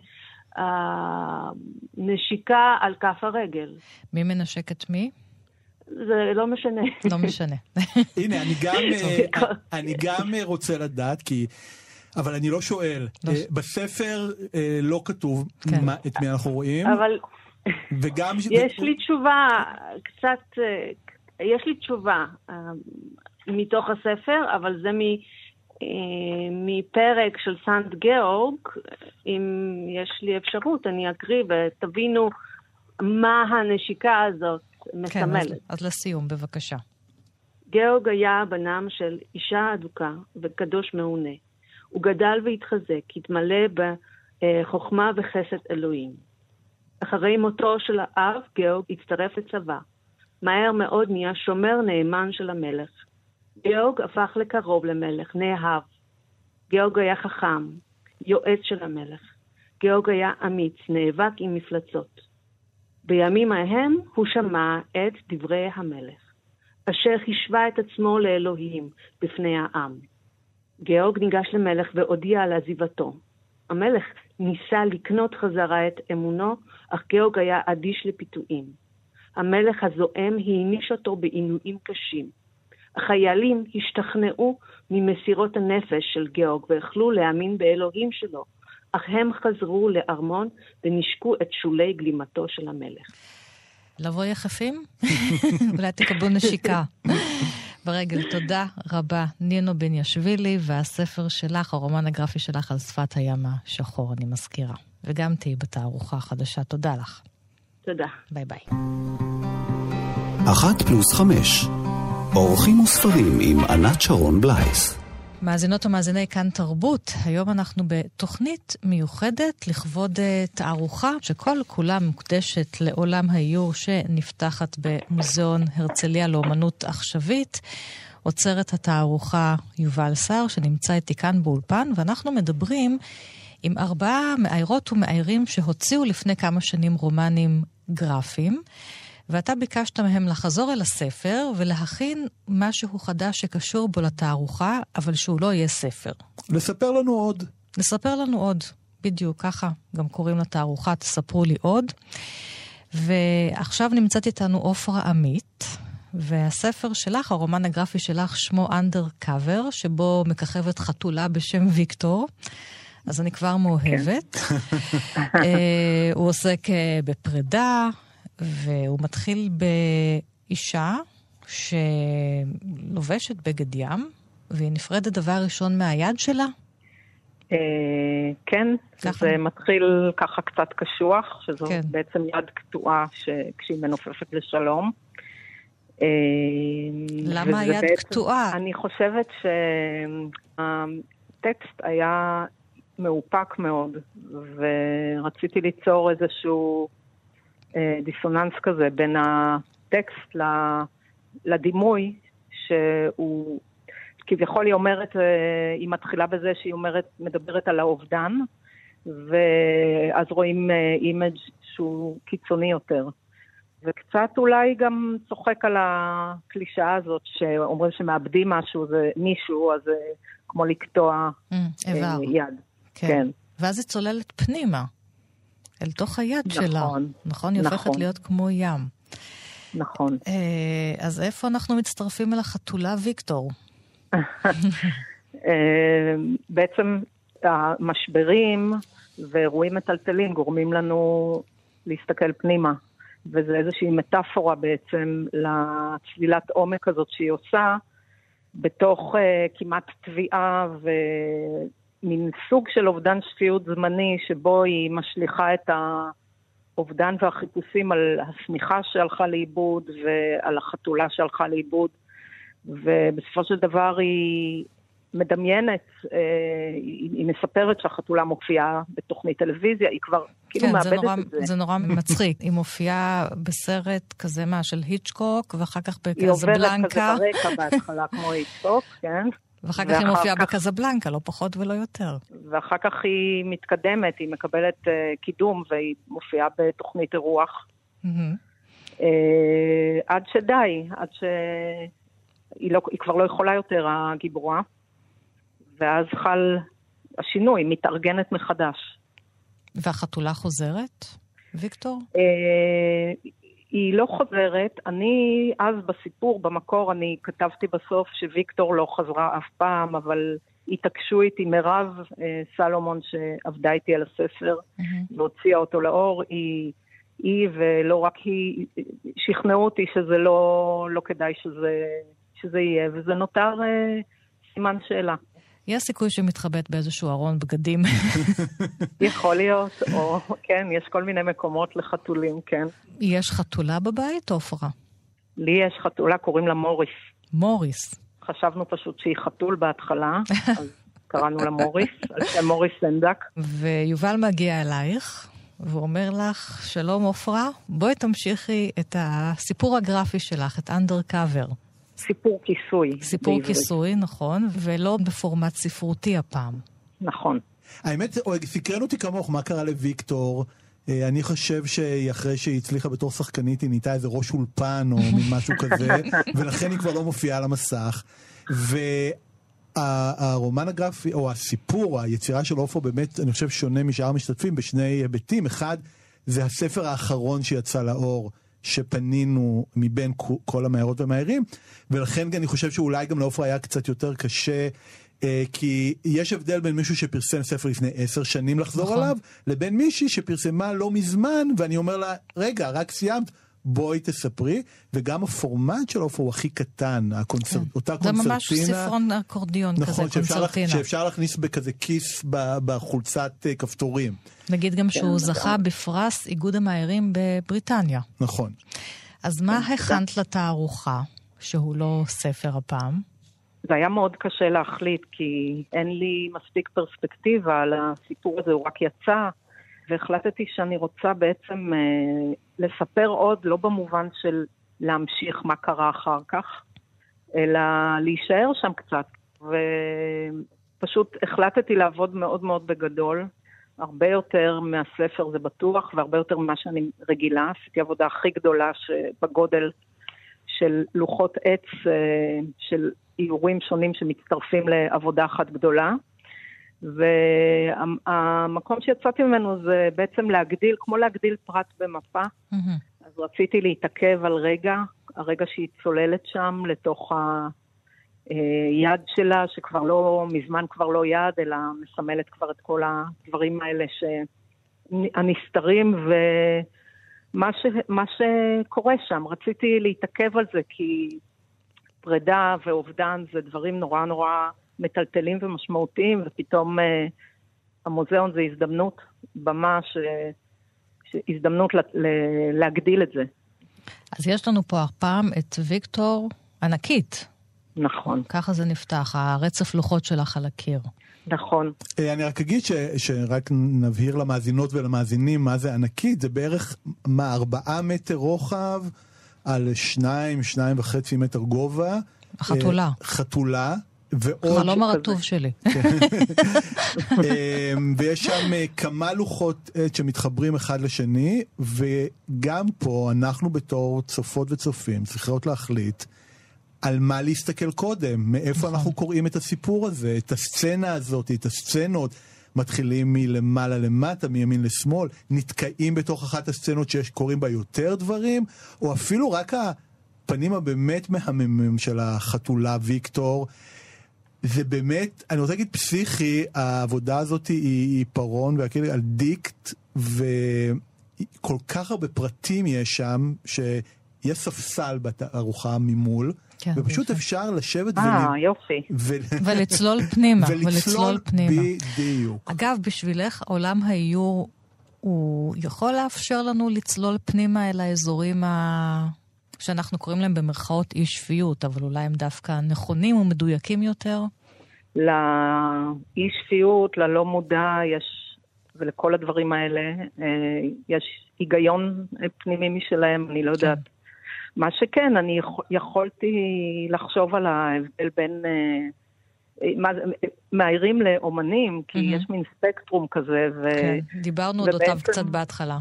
הנשיקה על כף הרגל. מי מנשק את מי? זה לא משנה. לא משנה. [LAUGHS] הנה, אני גם, אה, אני גם אה, רוצה לדעת, כי... אבל אני לא שואל. לא ש- בספר אה, לא כתוב כן. מה- את מי אנחנו רואים, אבל וגם... יש לי תשובה קצת, יש לי תשובה אה, מתוך הספר, אבל זה מ, מפרק של סנט גאורג. אם יש לי אפשרות, אני אקריא ותבינו מה הנשיקה הזאת כן, אז, מסמלת. אז לסיום, בבקשה. גאורג היה בנם של אישה אדוקה וקדוש מעונה. הוא גדל והתחזק, התמלא בחוכמה וחסד אלוהים. אחרי מותו של האב, גאורג הצטרף לצבא. מהר מאוד נהיה שומר נאמן של המלך. גאורג הפך לקרוב למלך, נאהב. גאורג היה חכם, יועץ של המלך. גאורג היה אמיץ, נאבק עם מפלצות. בימים ההם הוא שמע את דברי המלך. אשר השווה את עצמו לאלוהים בפני העם. גאורג ניגש למלך והודיע על עזיבתו. המלך ניסה לקנות חזרה את אמונו, אך גאורג היה אדיש לפיתויים. המלך הזועם העניש אותו בעינויים קשים. החיילים השתכנעו ממסירות הנפש של גאורג והחלו להאמין באלוהים שלו, אך הם חזרו לארמון ונשקו את שולי גלימתו של המלך. לבוא יחפים? [LAUGHS] אולי תקבלו נשיקה. [LAUGHS] ברגל, תודה רבה, נינו בן ישווילי, והספר שלך, הרומן הגרפי שלך על שפת הים השחור, אני מזכירה. וגם תהיי בתערוכה החדשה. תודה לך. תודה. ביי ביי. אחת פלוס חמש. אורחים וספרים עם ענת שרון בלייס. מאזינות ומאזיני כאן תרבות, היום אנחנו בתוכנית מיוחדת לכבוד אה, תערוכה שכל כולה מוקדשת לעולם האיור שנפתחת במוזיאון הרצליה לאומנות עכשווית. עוצרת התערוכה יובל סער שנמצא איתי כאן באולפן, ואנחנו מדברים עם ארבעה מאיירות ומאיירים שהוציאו לפני כמה שנים רומנים גרפיים. ואתה ביקשת מהם לחזור אל הספר ולהכין משהו חדש שקשור בו לתערוכה, אבל שהוא לא יהיה ספר. לספר לנו עוד. לספר לנו עוד, בדיוק ככה גם קוראים לתערוכה, תספרו לי עוד. ועכשיו נמצאת איתנו עופרה עמית, והספר שלך, הרומן הגרפי שלך, שמו Undercover, שבו מככבת חתולה בשם ויקטור. אז אני כבר מאוהבת. אה, הוא עוסק אה, בפרידה, והוא מתחיל באישה שלובשת בגד ים, והיא נפרדת דבר ראשון מהיד שלה. אה, כן, ככה. זה מתחיל ככה קצת קשוח, שזו כן. בעצם יד קטועה כשהיא מנופפת לשלום. אה, למה היד בעצם- קטועה? אני חושבת שהטקסט היה מאופק מאוד, ורציתי ליצור איזשהו דיסוננס כזה בין הטקסט לדימוי, שהוא כביכול היא אומרת, אה, היא מתחילה בזה שהיא אומרת, מדברת על האובדן, ואז רואים image שהוא קיצוני יותר. וקצת אולי גם צוחק על הקלישאה הזאת, שאומרים שמאבדים משהו, זה מישהו, אז זה כמו לקטוע Mm, איבר. אה, יד. כן. כן. ואז היא צוללת פנימה, אל תוך היד שלה. נכון, נכון? היא הופכת נכון. להיות כמו ים. נכון. אה, אז איפה אנחנו מצטרפים אל החתולה ויקטור? [LAUGHS] אה, בעצם המשברים ואירועים מטלטלים גורמים לנו להסתכל פנימה, וזה איזושהי מטאפורה בעצם לצלילת עומק הזאת שהיא עושה, בתוך uh, כמעט תביעה ומין סוג של אובדן שפיות זמני, שבו היא משליכה את האובדן והחיפושים על השמיכה שהלכה לאיבוד ועל החתולה שהלכה לאיבוד. ובסופו של דבר היא מדמיינת, אה, היא, היא מספרת שהחתולה מופיעה בתוכנית טלוויזיה, היא כבר כאילו כן, זה מאבדת נורא, את זה. זה נורא מצחיק. היא מופיעה בסרט כזה מה, של היצ'קוק, ואחר כך היא עוברת בקזבלנקה, כזה ברקע בהתחלה כמו היצוק, כן? ואחר כך היא מופיעה כך- בקזבלנקה, לא פחות ולא יותר. ואחר כך היא מתקדמת, היא מקבלת אה, קידום והיא מופיעה בתוכנית אירוח. אה, עד שדי, עד שהיא לא, כבר לא יכולה יותר, הגיבורה. ואז חל השינוי, מתארגנת מחדש. והחתולה חוזרת, ויקטור? אה, היא לא חוזרת. אני, אז בסיפור, במקור, אני כתבתי בסוף שוויקטור לא חזרה אף פעם, אבל התעקשו איתי מירב אה, סלומון, שעבדה איתי על הספר, מהמם. והוציאה אותו לאור. היא, היא ולא רק היא, שכנעו אותי שזה לא, לא כדאי שזה, שזה יהיה, וזה נותר אה, סימן שאלה. יש סיכוי שמתחבאת באיזשהו ארון בגדים. [LAUGHS] יכול להיות, או כן, יש כל מיני מקומות לחתולים, כן. יש חתולה בבית, עופרה? לי יש חתולה, קוראים לה מוריס. מוריס. חשבנו פשוט שהיא חתול בהתחלה, [LAUGHS] אז קראנו לה מוריס, על שם מוריס סנדק. ויובל מגיע אלייך, והוא אומר לך, שלום עופרה, בואי תמשיכי את הסיפור הגרפי שלך, את undercover. סיפור כיסוי. סיפור בעברית. כיסוי, נכון, ולא בפורמט ספרותי הפעם. נכון. האמת, סקרן אותי כמוך, מה קרה לוויקטור? אה, אני חושב שאחרי שהיא הצליחה בתור שחקנית, היא נהייתה איזה ראש אולפן או מין משהו כזה, [LAUGHS] ולכן היא כבר לא מופיעה על המסך. והרומן הגרפי, או הסיפור, היצירה של עופרה באמת, אני חושב, שונה משאר המשתתפים בשני היבטים. אחד, זה הספר האחרון שיצא לאור. שפנינו מבין כל המערות והמהערים, ולכן אני חושב שאולי גם לעופרה היה קצת יותר קשה, אה, כי יש הבדל בין מישהו שפרסם ספר לפני עשר שנים לחזור נכון. עליו, לבין מישהי שפרסמה לא מזמן, ואני אומר לה, רגע, רק סיימת, בואי תספרי, וגם הפורמט של עופרה הוא הכי קטן, הקונצר... אותה זה קונצרטינה. ממש ספרון אקורדיון כזה, נכון, שאפשר, להכ- קונצרטינה. שאפשר להכניס בכזה כיס בחולצת אה, כפתורים. נגיד גם שהוא זכה בפרס איגוד המאיירים בבריטניה. נכון. אז מה הכנת לתערוכה, שהוא לא ספר הפעם? זה היה מאוד קשה להחליט, כי אין לי מספיק פרספקטיבה על הסיפור הזה, הוא רק יצא, והחלטתי שאני רוצה בעצם אה, לספר עוד, לא במובן של להמשיך מה קרה אחר כך, אלא להישאר שם קצת. ופשוט החלטתי לעבוד מאוד מאוד בגדול, הרבה יותר מהספר זה בטוח, והרבה יותר ממה שאני רגילה. עשיתי עבודה הכי גדולה בגודל של לוחות עץ, אה, של איורים שונים שמצטרפים לעבודה אחת גדולה. והמקום שיצאתי ממנו זה בעצם להגדיל, כמו להגדיל פרט במפה. מהמם. אז רציתי להתעכב על רגע, הרגע שהיא צוללת שם לתוך היד שלה, שכבר לא, מזמן כבר לא יד, אלא מסמלת כבר את כל הדברים האלה הנסתרים, ומה ש, מה שקורה שם. רציתי להתעכב על זה, כי פרידה ואובדן זה דברים נורא נורא מטלטלים ומשמעותיים, ופתאום אה, המוזיאון זה הזדמנות, במה ש... הזדמנות לה, להגדיל את זה. אז יש לנו פה הפעם את ויקטור ענקית. נכון. ככה זה נפתח, הרצף לוחות שלך על הקיר. נכון. אה, אני רק אגיד ש, שרק נבהיר למאזינות ולמאזינים מה זה ענקית, זה בערך מה ארבעה מטר רוחב על שניים, שניים וחצי מטר גובה. חתולה. אה, חתולה. ועוד... חלום הרטוב שלי. אה, ויש שם כמה לוחות עט שמתחברים אחד לשני, וגם פה אנחנו בתור צופות וצופים צריכות להחליט על מה להסתכל קודם, מאיפה נכון. אנחנו קוראים את הסיפור הזה, את הסצנה הזאת, את הסצנות. מתחילים מלמעלה למטה, מימין לשמאל, נתקעים בתוך אחת הסצנות שקורים בה יותר דברים, או אפילו רק הפנים הבאמת מהממים של החתולה ויקטור. זה באמת, אני רוצה להגיד פסיכי, העבודה הזאת היא עיפרון והכאלה על דיקט, וכל כך הרבה פרטים יש שם, שיש ספסל בתערוכה ממול. כן, ופשוט יפה. אפשר לשבת אה, ול... יופי. ו... ולצלול פנימה. [LAUGHS] ולצלול, ולצלול פנימה. בדיוק. אגב, בשבילך עולם האיור, הוא יכול לאפשר לנו לצלול פנימה אל האזורים ה... שאנחנו קוראים להם במרכאות אי שפיות, אבל אולי הם דווקא נכונים ומדויקים יותר? לאי שפיות, ללא מודע, יש, ולכל הדברים האלה, אה, יש היגיון פנימי משלהם, אני לא כן. יודעת. מה שכן, אני יכולתי לחשוב על ההבדל בין... מאיירים לאומנים, כי mm-hmm. יש מין ספקטרום כזה. ו... כן, דיברנו אודותיו קצת בהתחלה.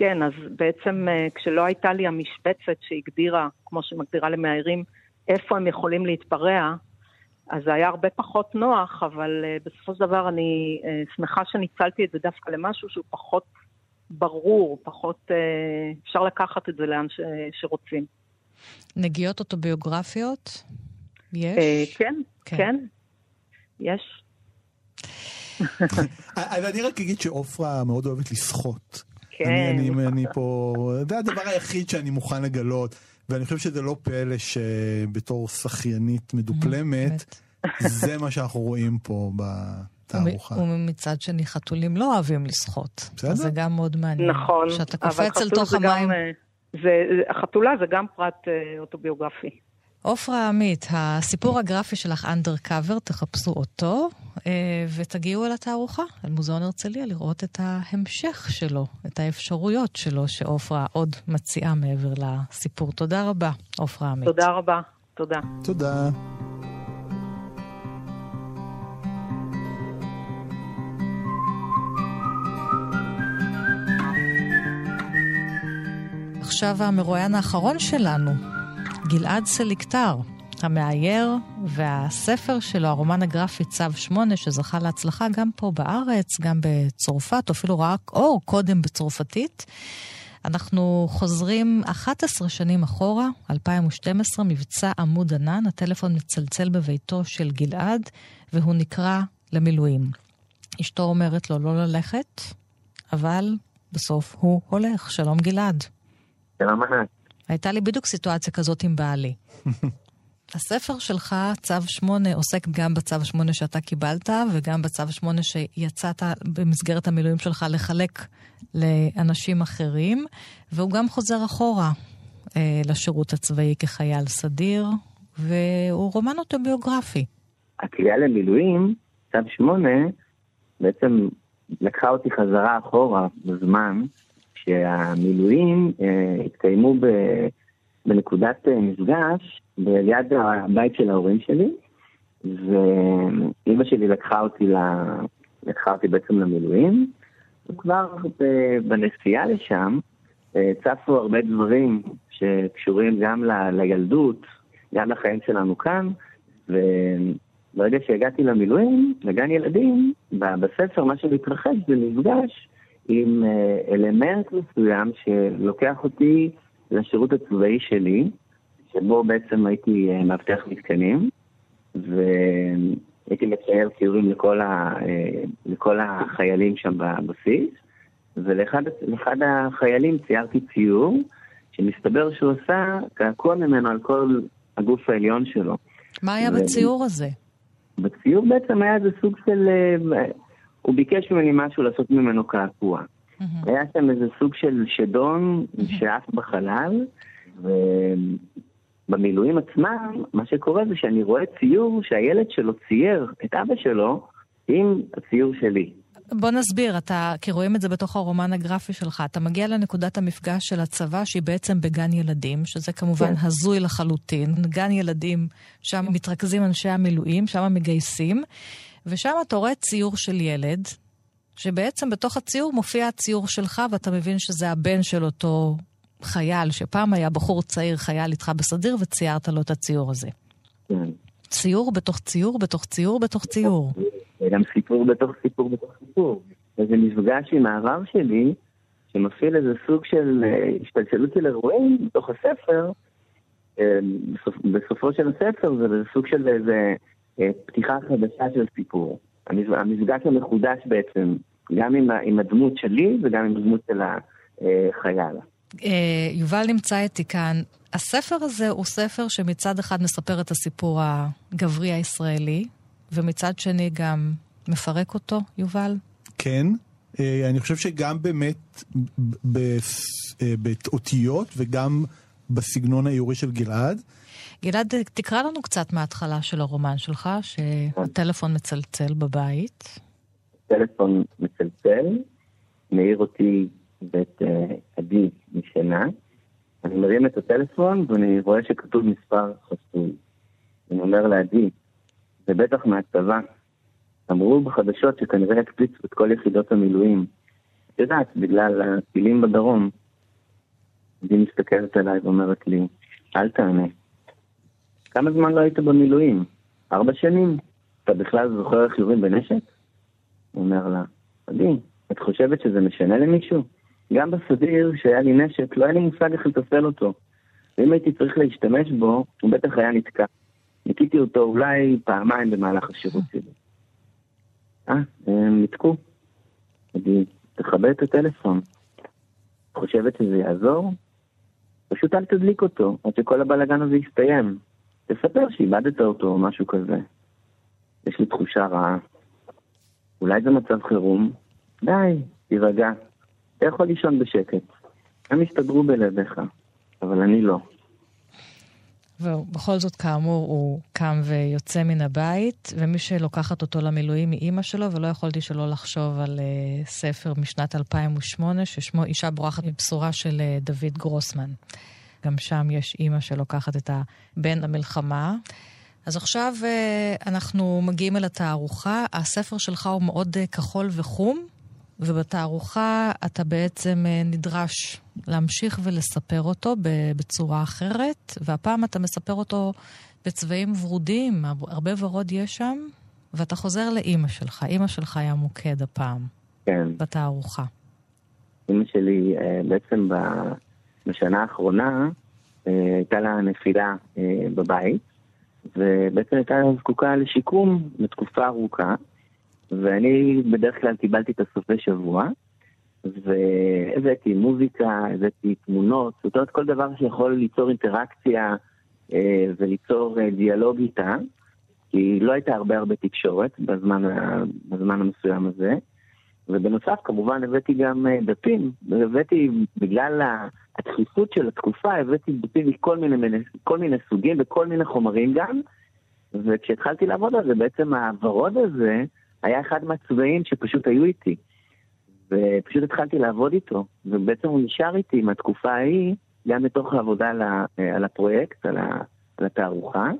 כן, אז בעצם כשלא הייתה לי המשבצת שהגדירה, כמו שמגדירה למאיירים, איפה הם יכולים להתפרע, אז זה היה הרבה פחות נוח, אבל בסופו של דבר אני שמחה שניצלתי את זה דווקא למשהו שהוא פחות ברור, פחות אה, אפשר לקחת את זה לאן ש, שרוצים. נגיעות אוטוביוגרפיות? יש? אה, כן, כן, כן, יש. [LAUGHS] אז אני רק אגיד שעופרה מאוד אוהבת לשחות. כן. אני, אני, אני פה, זה הדבר היחיד שאני מוכן לגלות, ואני חושב שזה לא פלא שבתור שחיינית מדופלמת, זה מה שאנחנו רואים פה ב... תערוכה. ומצד שני, חתולים לא אוהבים לשחות. בסדר. זה גם מאוד מעניין. נכון. שאתה קופץ אל תוך המים. גם, אה, זה, החתולה זה גם פרט אה, אוטוביוגרפי. עופרה עמית, הסיפור הגרפי שלך אנדרקאבר, תחפשו אותו אה, ותגיעו אל התערוכה, אל מוזיאון הרצליה, לראות את ההמשך שלו, את האפשרויות שלו שעופרה עוד מציעה מעבר לסיפור. תודה רבה, עופרה עמית. תודה רבה, תודה. תודה. עכשיו המרואיין האחרון שלנו, גלעד סליקטר, המאייר והספר שלו, הרומן הגרפי צו 8, שזכה להצלחה גם פה בארץ, גם בצרפת, אפילו רק אור קודם בצרפתית. אנחנו חוזרים 11 שנים אחורה, 2012, מבצע עמוד ענן, הטלפון מצלצל בביתו של גלעד, והוא נקרא למילואים. אשתו אומרת לו לא ללכת, אבל בסוף הוא הולך. שלום גלעד. שלום ענת. הייתה לי בדיוק סיטואציה כזאת עם בעלי. [LAUGHS] הספר שלך, צו 8, עוסק גם בצו 8 שאתה קיבלת, וגם בצו 8 שיצאת במסגרת המילואים שלך לחלק לאנשים אחרים, והוא גם חוזר אחורה אה, לשירות הצבאי כחייל סדיר, והוא רומן אוטוביוגרפי. הקריאה למילואים, צו 8, בעצם לקחה אותי חזרה אחורה בזמן, שהמילואים אה, התקיימו ב, בנקודת אה, מפגש ליד הבית של ההורים שלי, ואימא שלי לקחה אותי, ל... לקחה אותי בעצם למילואים, וכבר בנסיעה לשם אה, צפו הרבה דברים שקשורים גם ל... לילדות, גם לחיים שלנו כאן, וברגע שהגעתי למילואים, לגן ילדים, בספר מה שמתרחש זה מפגש עם אה, אלמנט מסוים שלוקח אותי לשירות הצבאי שלי, שבו בעצם הייתי אה, מאבטח מתקנים, והייתי מצייר ציורים לכל, ה, אה, לכל החיילים שם בבסיס, ולאחד החיילים ציירתי ציור, שמסתבר שהוא עשה קעקוע ממנו על כל הגוף העליון שלו. מה היה ו... בציור הזה? בציור בעצם היה איזה סוג של הוא ביקש ממני משהו לעשות ממנו קעקוע. היה שם איזה סוג של שדון שעף בחלל, ובמילואים עצמם, מה שקורה זה שאני רואה ציור שהילד שלו צייר את אבא שלו עם הציור שלי. בוא נסביר, אתה, כי רואים את זה בתוך הרומן הגרפי שלך, אתה מגיע לנקודת המפגש של הצבא שהיא בעצם בגן ילדים, שזה כמובן כן. הזוי לחלוטין. גן ילדים, שם מתרכזים אנשי המילואים, שם מגייסים, ושם אתה רואה ציור של ילד, שבעצם בתוך הציור מופיע הציור שלך, ואתה מבין שזה הבן של אותו חייל, שפעם היה בחור צעיר, חייל איתך בסדיר, וציירת לו את הציור הזה. כן. ציור בתוך ציור בתוך ציור בתוך ציור. וגם סיפור בתוך סיפור בתוך סיפור. וזה מפגש עם הרב שלי, שמפעיל איזה סוג של אה, השתלשלות של אירועים בתוך הספר. אה, בסופ, בסופו של הספר זה סוג של איזה פתיחה חדשה של סיפור. המפגש המחודש בעצם, גם עם, עם הדמות שלי וגם עם הדמות של החייל. יובל נמצא איתי כאן. הספר הזה הוא ספר שמצד אחד מספר את הסיפור הגברי הישראלי, ומצד שני גם מפרק אותו, יובל? כן. אה, אני חושב שגם באמת אה, באותיות וגם בסגנון האיורי של גלעד. גלעד, תקרא לנו קצת מההתחלה של הרומן שלך, שהטלפון מצלצל בבית. טלפון מצלצל, מעיר אותי ואת אה, עדי משנה. אני מרים את הטלפון ואני רואה שכתוב מספר חסוי. אני אומר לעדי, זה בטח מהצבא. אמרו בחדשות שכנראה הקפיצו את כל יחידות המילואים. את יודעת, בגלל הטילים בדרום. עדי מסתכלת עליי ואומרת לי, אל תענה. כמה זמן לא היית במילואים? ארבע שנים? אתה בכלל זוכר איך יורים בנשק? הוא אומר לה, עדי, את חושבת שזה משנה למישהו? גם בסדיר, שהיה לי נשק, לא היה לי מושג איך לתפעל אותו. ואם הייתי צריך להשתמש בו, הוא בטח היה נתקע. ניקיתי אותו אולי פעמיים במהלך השירות שלי. אה, הם ניתקו. אני, תכבה את הטלפון. חושבת שזה יעזור? פשוט אל תדליק אותו, עד שכל הבלאגן הזה יסתיים. תספר שאיבדת אותו או משהו כזה. יש לי תחושה רעה. אולי זה מצב חירום? די, תירגע. אתה יכול לישון בשקט. הם יסתדרו בלעדיך, אבל אני לא. ובכל זאת, כאמור, הוא קם ויוצא מן הבית, ומי שלוקחת אותו למילואים היא אימא שלו, ולא יכולתי שלא לחשוב על uh, ספר משנת 2008, ששמו אישה בורחת מבשורה של uh, דוד גרוסמן. גם שם יש אימא שלוקחת את הבן למלחמה. אז עכשיו uh, אנחנו מגיעים אל התערוכה. הספר שלך הוא מאוד uh, כחול וחום, ובתערוכה אתה בעצם אה, נדרש להמשיך ולספר אותו בצורה אחרת, והפעם אתה מספר אותו בצבעים ורודים, הרבה ורוד יש שם, ואתה חוזר לאימא שלך. אימא שלך היה מוקד הפעם. כן. בתערוכה. אימא שלי אה, בעצם בשנה האחרונה אה, הייתה לה נפילה בבית, ובעצם הייתה זקוקה לשיקום לתקופה ארוכה. ואני בדרך כלל קיבלתי את הסופי שבוע, והבאתי מוזיקה, הבאתי תמונות, זאת אומרת כל דבר שיכול ליצור אינטראקציה אה, וליצור אה, דיאלוג איתה, כי לא הייתה הרבה הרבה תקשורת בזמן, בזמן המסוים הזה. ובנוסף כמובן הבאתי גם אה, דפים, הבאתי בגלל הדחיפות של התקופה, הבאתי דפים מכל מיני, כל מיני סוגים וכל מיני חומרים גם, וכשהתחלתי לעבוד על זה בעצם הוורוד הזה היה אחד מהצבעים שפשוט היו איתי. ופשוט התחלתי לעבוד איתו, ובעצם הוא נשאר איתי מהתקופה ההיא, גם בתוך העבודה על, הפרויקט, על התערוכה,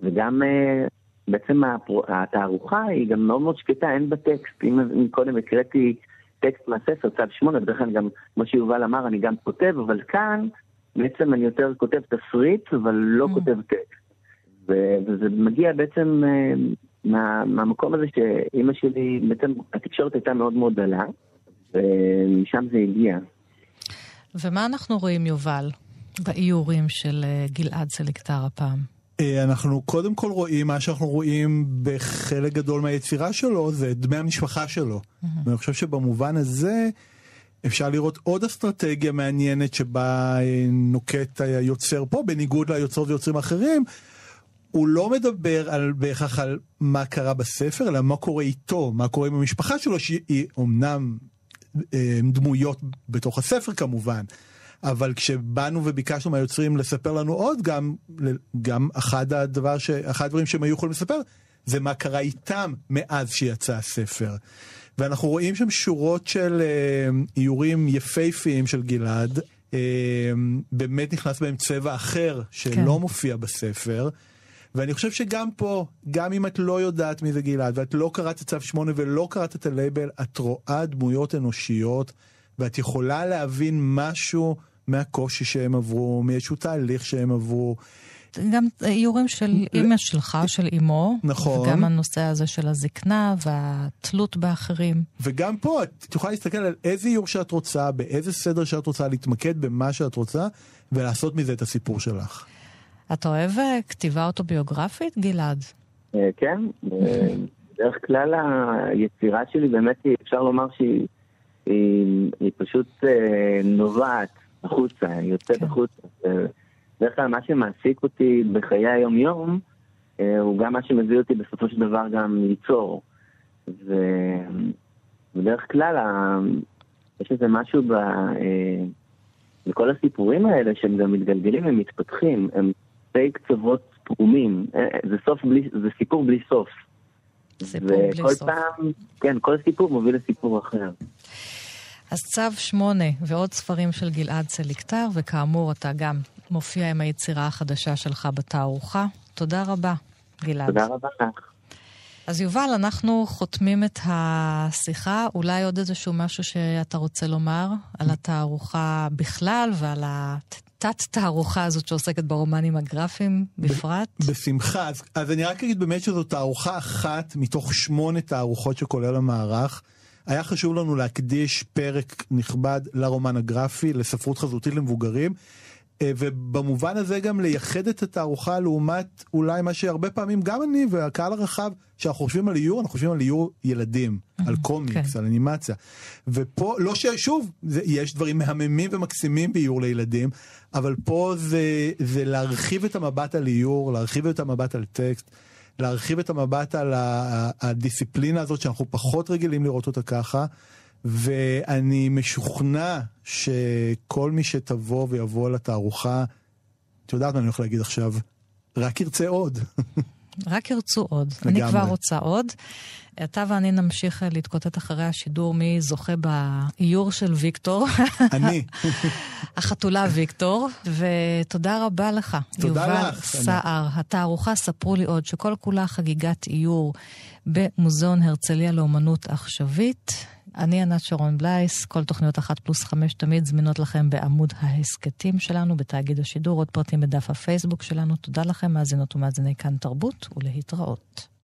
וגם אה, בעצם התערוכה היא גם מאוד מאוד שקטה, אין בה טקסט. אם, קודם הקראתי טקסט מהספר, צד שמונה, בדרך כלל גם, כמו שיובל אמר, אני גם כותב, אבל כאן בעצם אני יותר כותב תסריט, אבל לא mm. כותב טקסט. וזה מגיע בעצם אה, מה, מהמקום הזה שאימא שלי, בעצם התקשורת הייתה מאוד מאוד דלה, ומשם זה הגיע. ומה אנחנו רואים, יובל, באיורים של אה, גלעד סלקטר הפעם? אה, אנחנו קודם כל רואים, מה שאנחנו רואים בחלק גדול מהיצירה שלו זה דמי המשפחה שלו. Mm-hmm. ואני חושב שבמובן הזה אפשר לראות עוד אסטרטגיה מעניינת שבה אה, נוקט היוצר פה, בניגוד ליוצרות ויוצרים אחרים, הוא לא מדבר על, בהכרח על מה קרה בספר, אלא מה קורה איתו, מה קורה עם המשפחה שלו, שהיא אומנם אה, דמויות בתוך הספר כמובן. אבל כשבאנו וביקשנו מהיוצרים לספר לנו עוד, גם, גם אחד, הדבר ש, אחד הדברים שהם היו יכולים לספר, זה מה קרה איתם מאז שיצא הספר. ואנחנו רואים שם שורות של אה, איורים יפהפיים של גלעד, אה, באמת נכנס בהם צבע אחר שלא כן. מופיע בספר. ואני חושב שגם פה, גם אם את לא יודעת מי זה גלעד, ואת לא קראת את צו 8 ולא קראת את הלייבל, את רואה דמויות אנושיות, ואת יכולה להבין משהו מהקושי שהם עברו, מאיזשהו תהליך שהם עברו. גם איורים של אימא שלך, של אימו. נכון. וגם הנושא הזה של הזקנה והתלות באחרים. וגם פה את יכולה להסתכל על איזה איור שאת רוצה, באיזה סדר שאת רוצה, להתמקד במה שאת רוצה, ולעשות מזה את הסיפור שלך. אתה אוהב אה, כתיבה אוטוביוגרפית, גלעד? אה, כן, בדרך כלל היצירה שלי באמת, אפשר לומר שהיא היא פשוט אה, נובעת החוצה, יוצאת כן. החוצה. בדרך כלל מה שמעסיק אותי בחיי היום-יום, אה, הוא גם מה שמביא אותי בסופו של דבר גם ליצור. ובדרך כלל יש איזה משהו ב... אה, בכל הסיפורים האלה שהם גם מתגלגלים, הם מתפתחים, הם די קצוות פרומים, אה, זה, סוף בלי, זה סיפור בלי סוף. סיפור בלי סוף. וכל פעם, כן, כל סיפור מוביל לסיפור אחר. אז צו שמונה ועוד ספרים של גלעד סליקטר, וכאמור, אתה גם מופיע עם היצירה החדשה שלך בתערוכה. תודה רבה, גלעד. תודה רבה לך. אז יובל, אנחנו חותמים את השיחה. אולי עוד איזשהו משהו שאתה רוצה לומר על התערוכה בכלל ועל התת-תערוכה הזאת שעוסקת ברומנים הגרפיים בפרט? בשמחה. אז, אז אני רק אגיד באמת שזו תערוכה אחת מתוך שמונה תערוכות שכולל המערך. היה חשוב לנו להקדיש פרק נכבד לרומן הגרפי, לספרות חזותית למבוגרים. אה, ובמובן הזה גם לייחד את התערוכה לעומת אולי מה שהרבה פעמים גם אני והקהל הרחב, כשאנחנו חושבים על איור, אנחנו חושבים על איור ילדים, mm-hmm, על קומיקס, כן. על אנימציה. ופה, לא ששוב, זה, יש דברים מהממים ומקסימים באיור לילדים, אבל פה זה, זה להרחיב את המבט על איור, להרחיב את המבט על טקסט. להרחיב את המבט על הדיסציפלינה הזאת שאנחנו פחות רגילים לראות אותה ככה. ואני משוכנע שכל מי שתבוא ויבוא לתערוכה, את יודעת מה אני הולך להגיד עכשיו? רק ירצה עוד. [LAUGHS] רק ירצו עוד. לגמרי. אני כבר רוצה עוד. אתה ואני נמשיך להתקוטט אחרי השידור מי זוכה באיור של ויקטור. [LAUGHS] אני. [LAUGHS] החתולה ויקטור, ותודה רבה לך. תודה יובל לך. יובל סער, התערוכה ספרו לי עוד, שכל כולה חגיגת איור במוזיאון הרצליה לאומנות עכשווית. אני ענת שרון בלייס, כל תוכניות אחת פלוס חמש תמיד זמינות לכם בעמוד ההסכתים שלנו בתאגיד השידור, עוד פרטים בדף הפייסבוק שלנו. תודה לכם, מאזינות ומאזיני כאן תרבות, ולהתראות.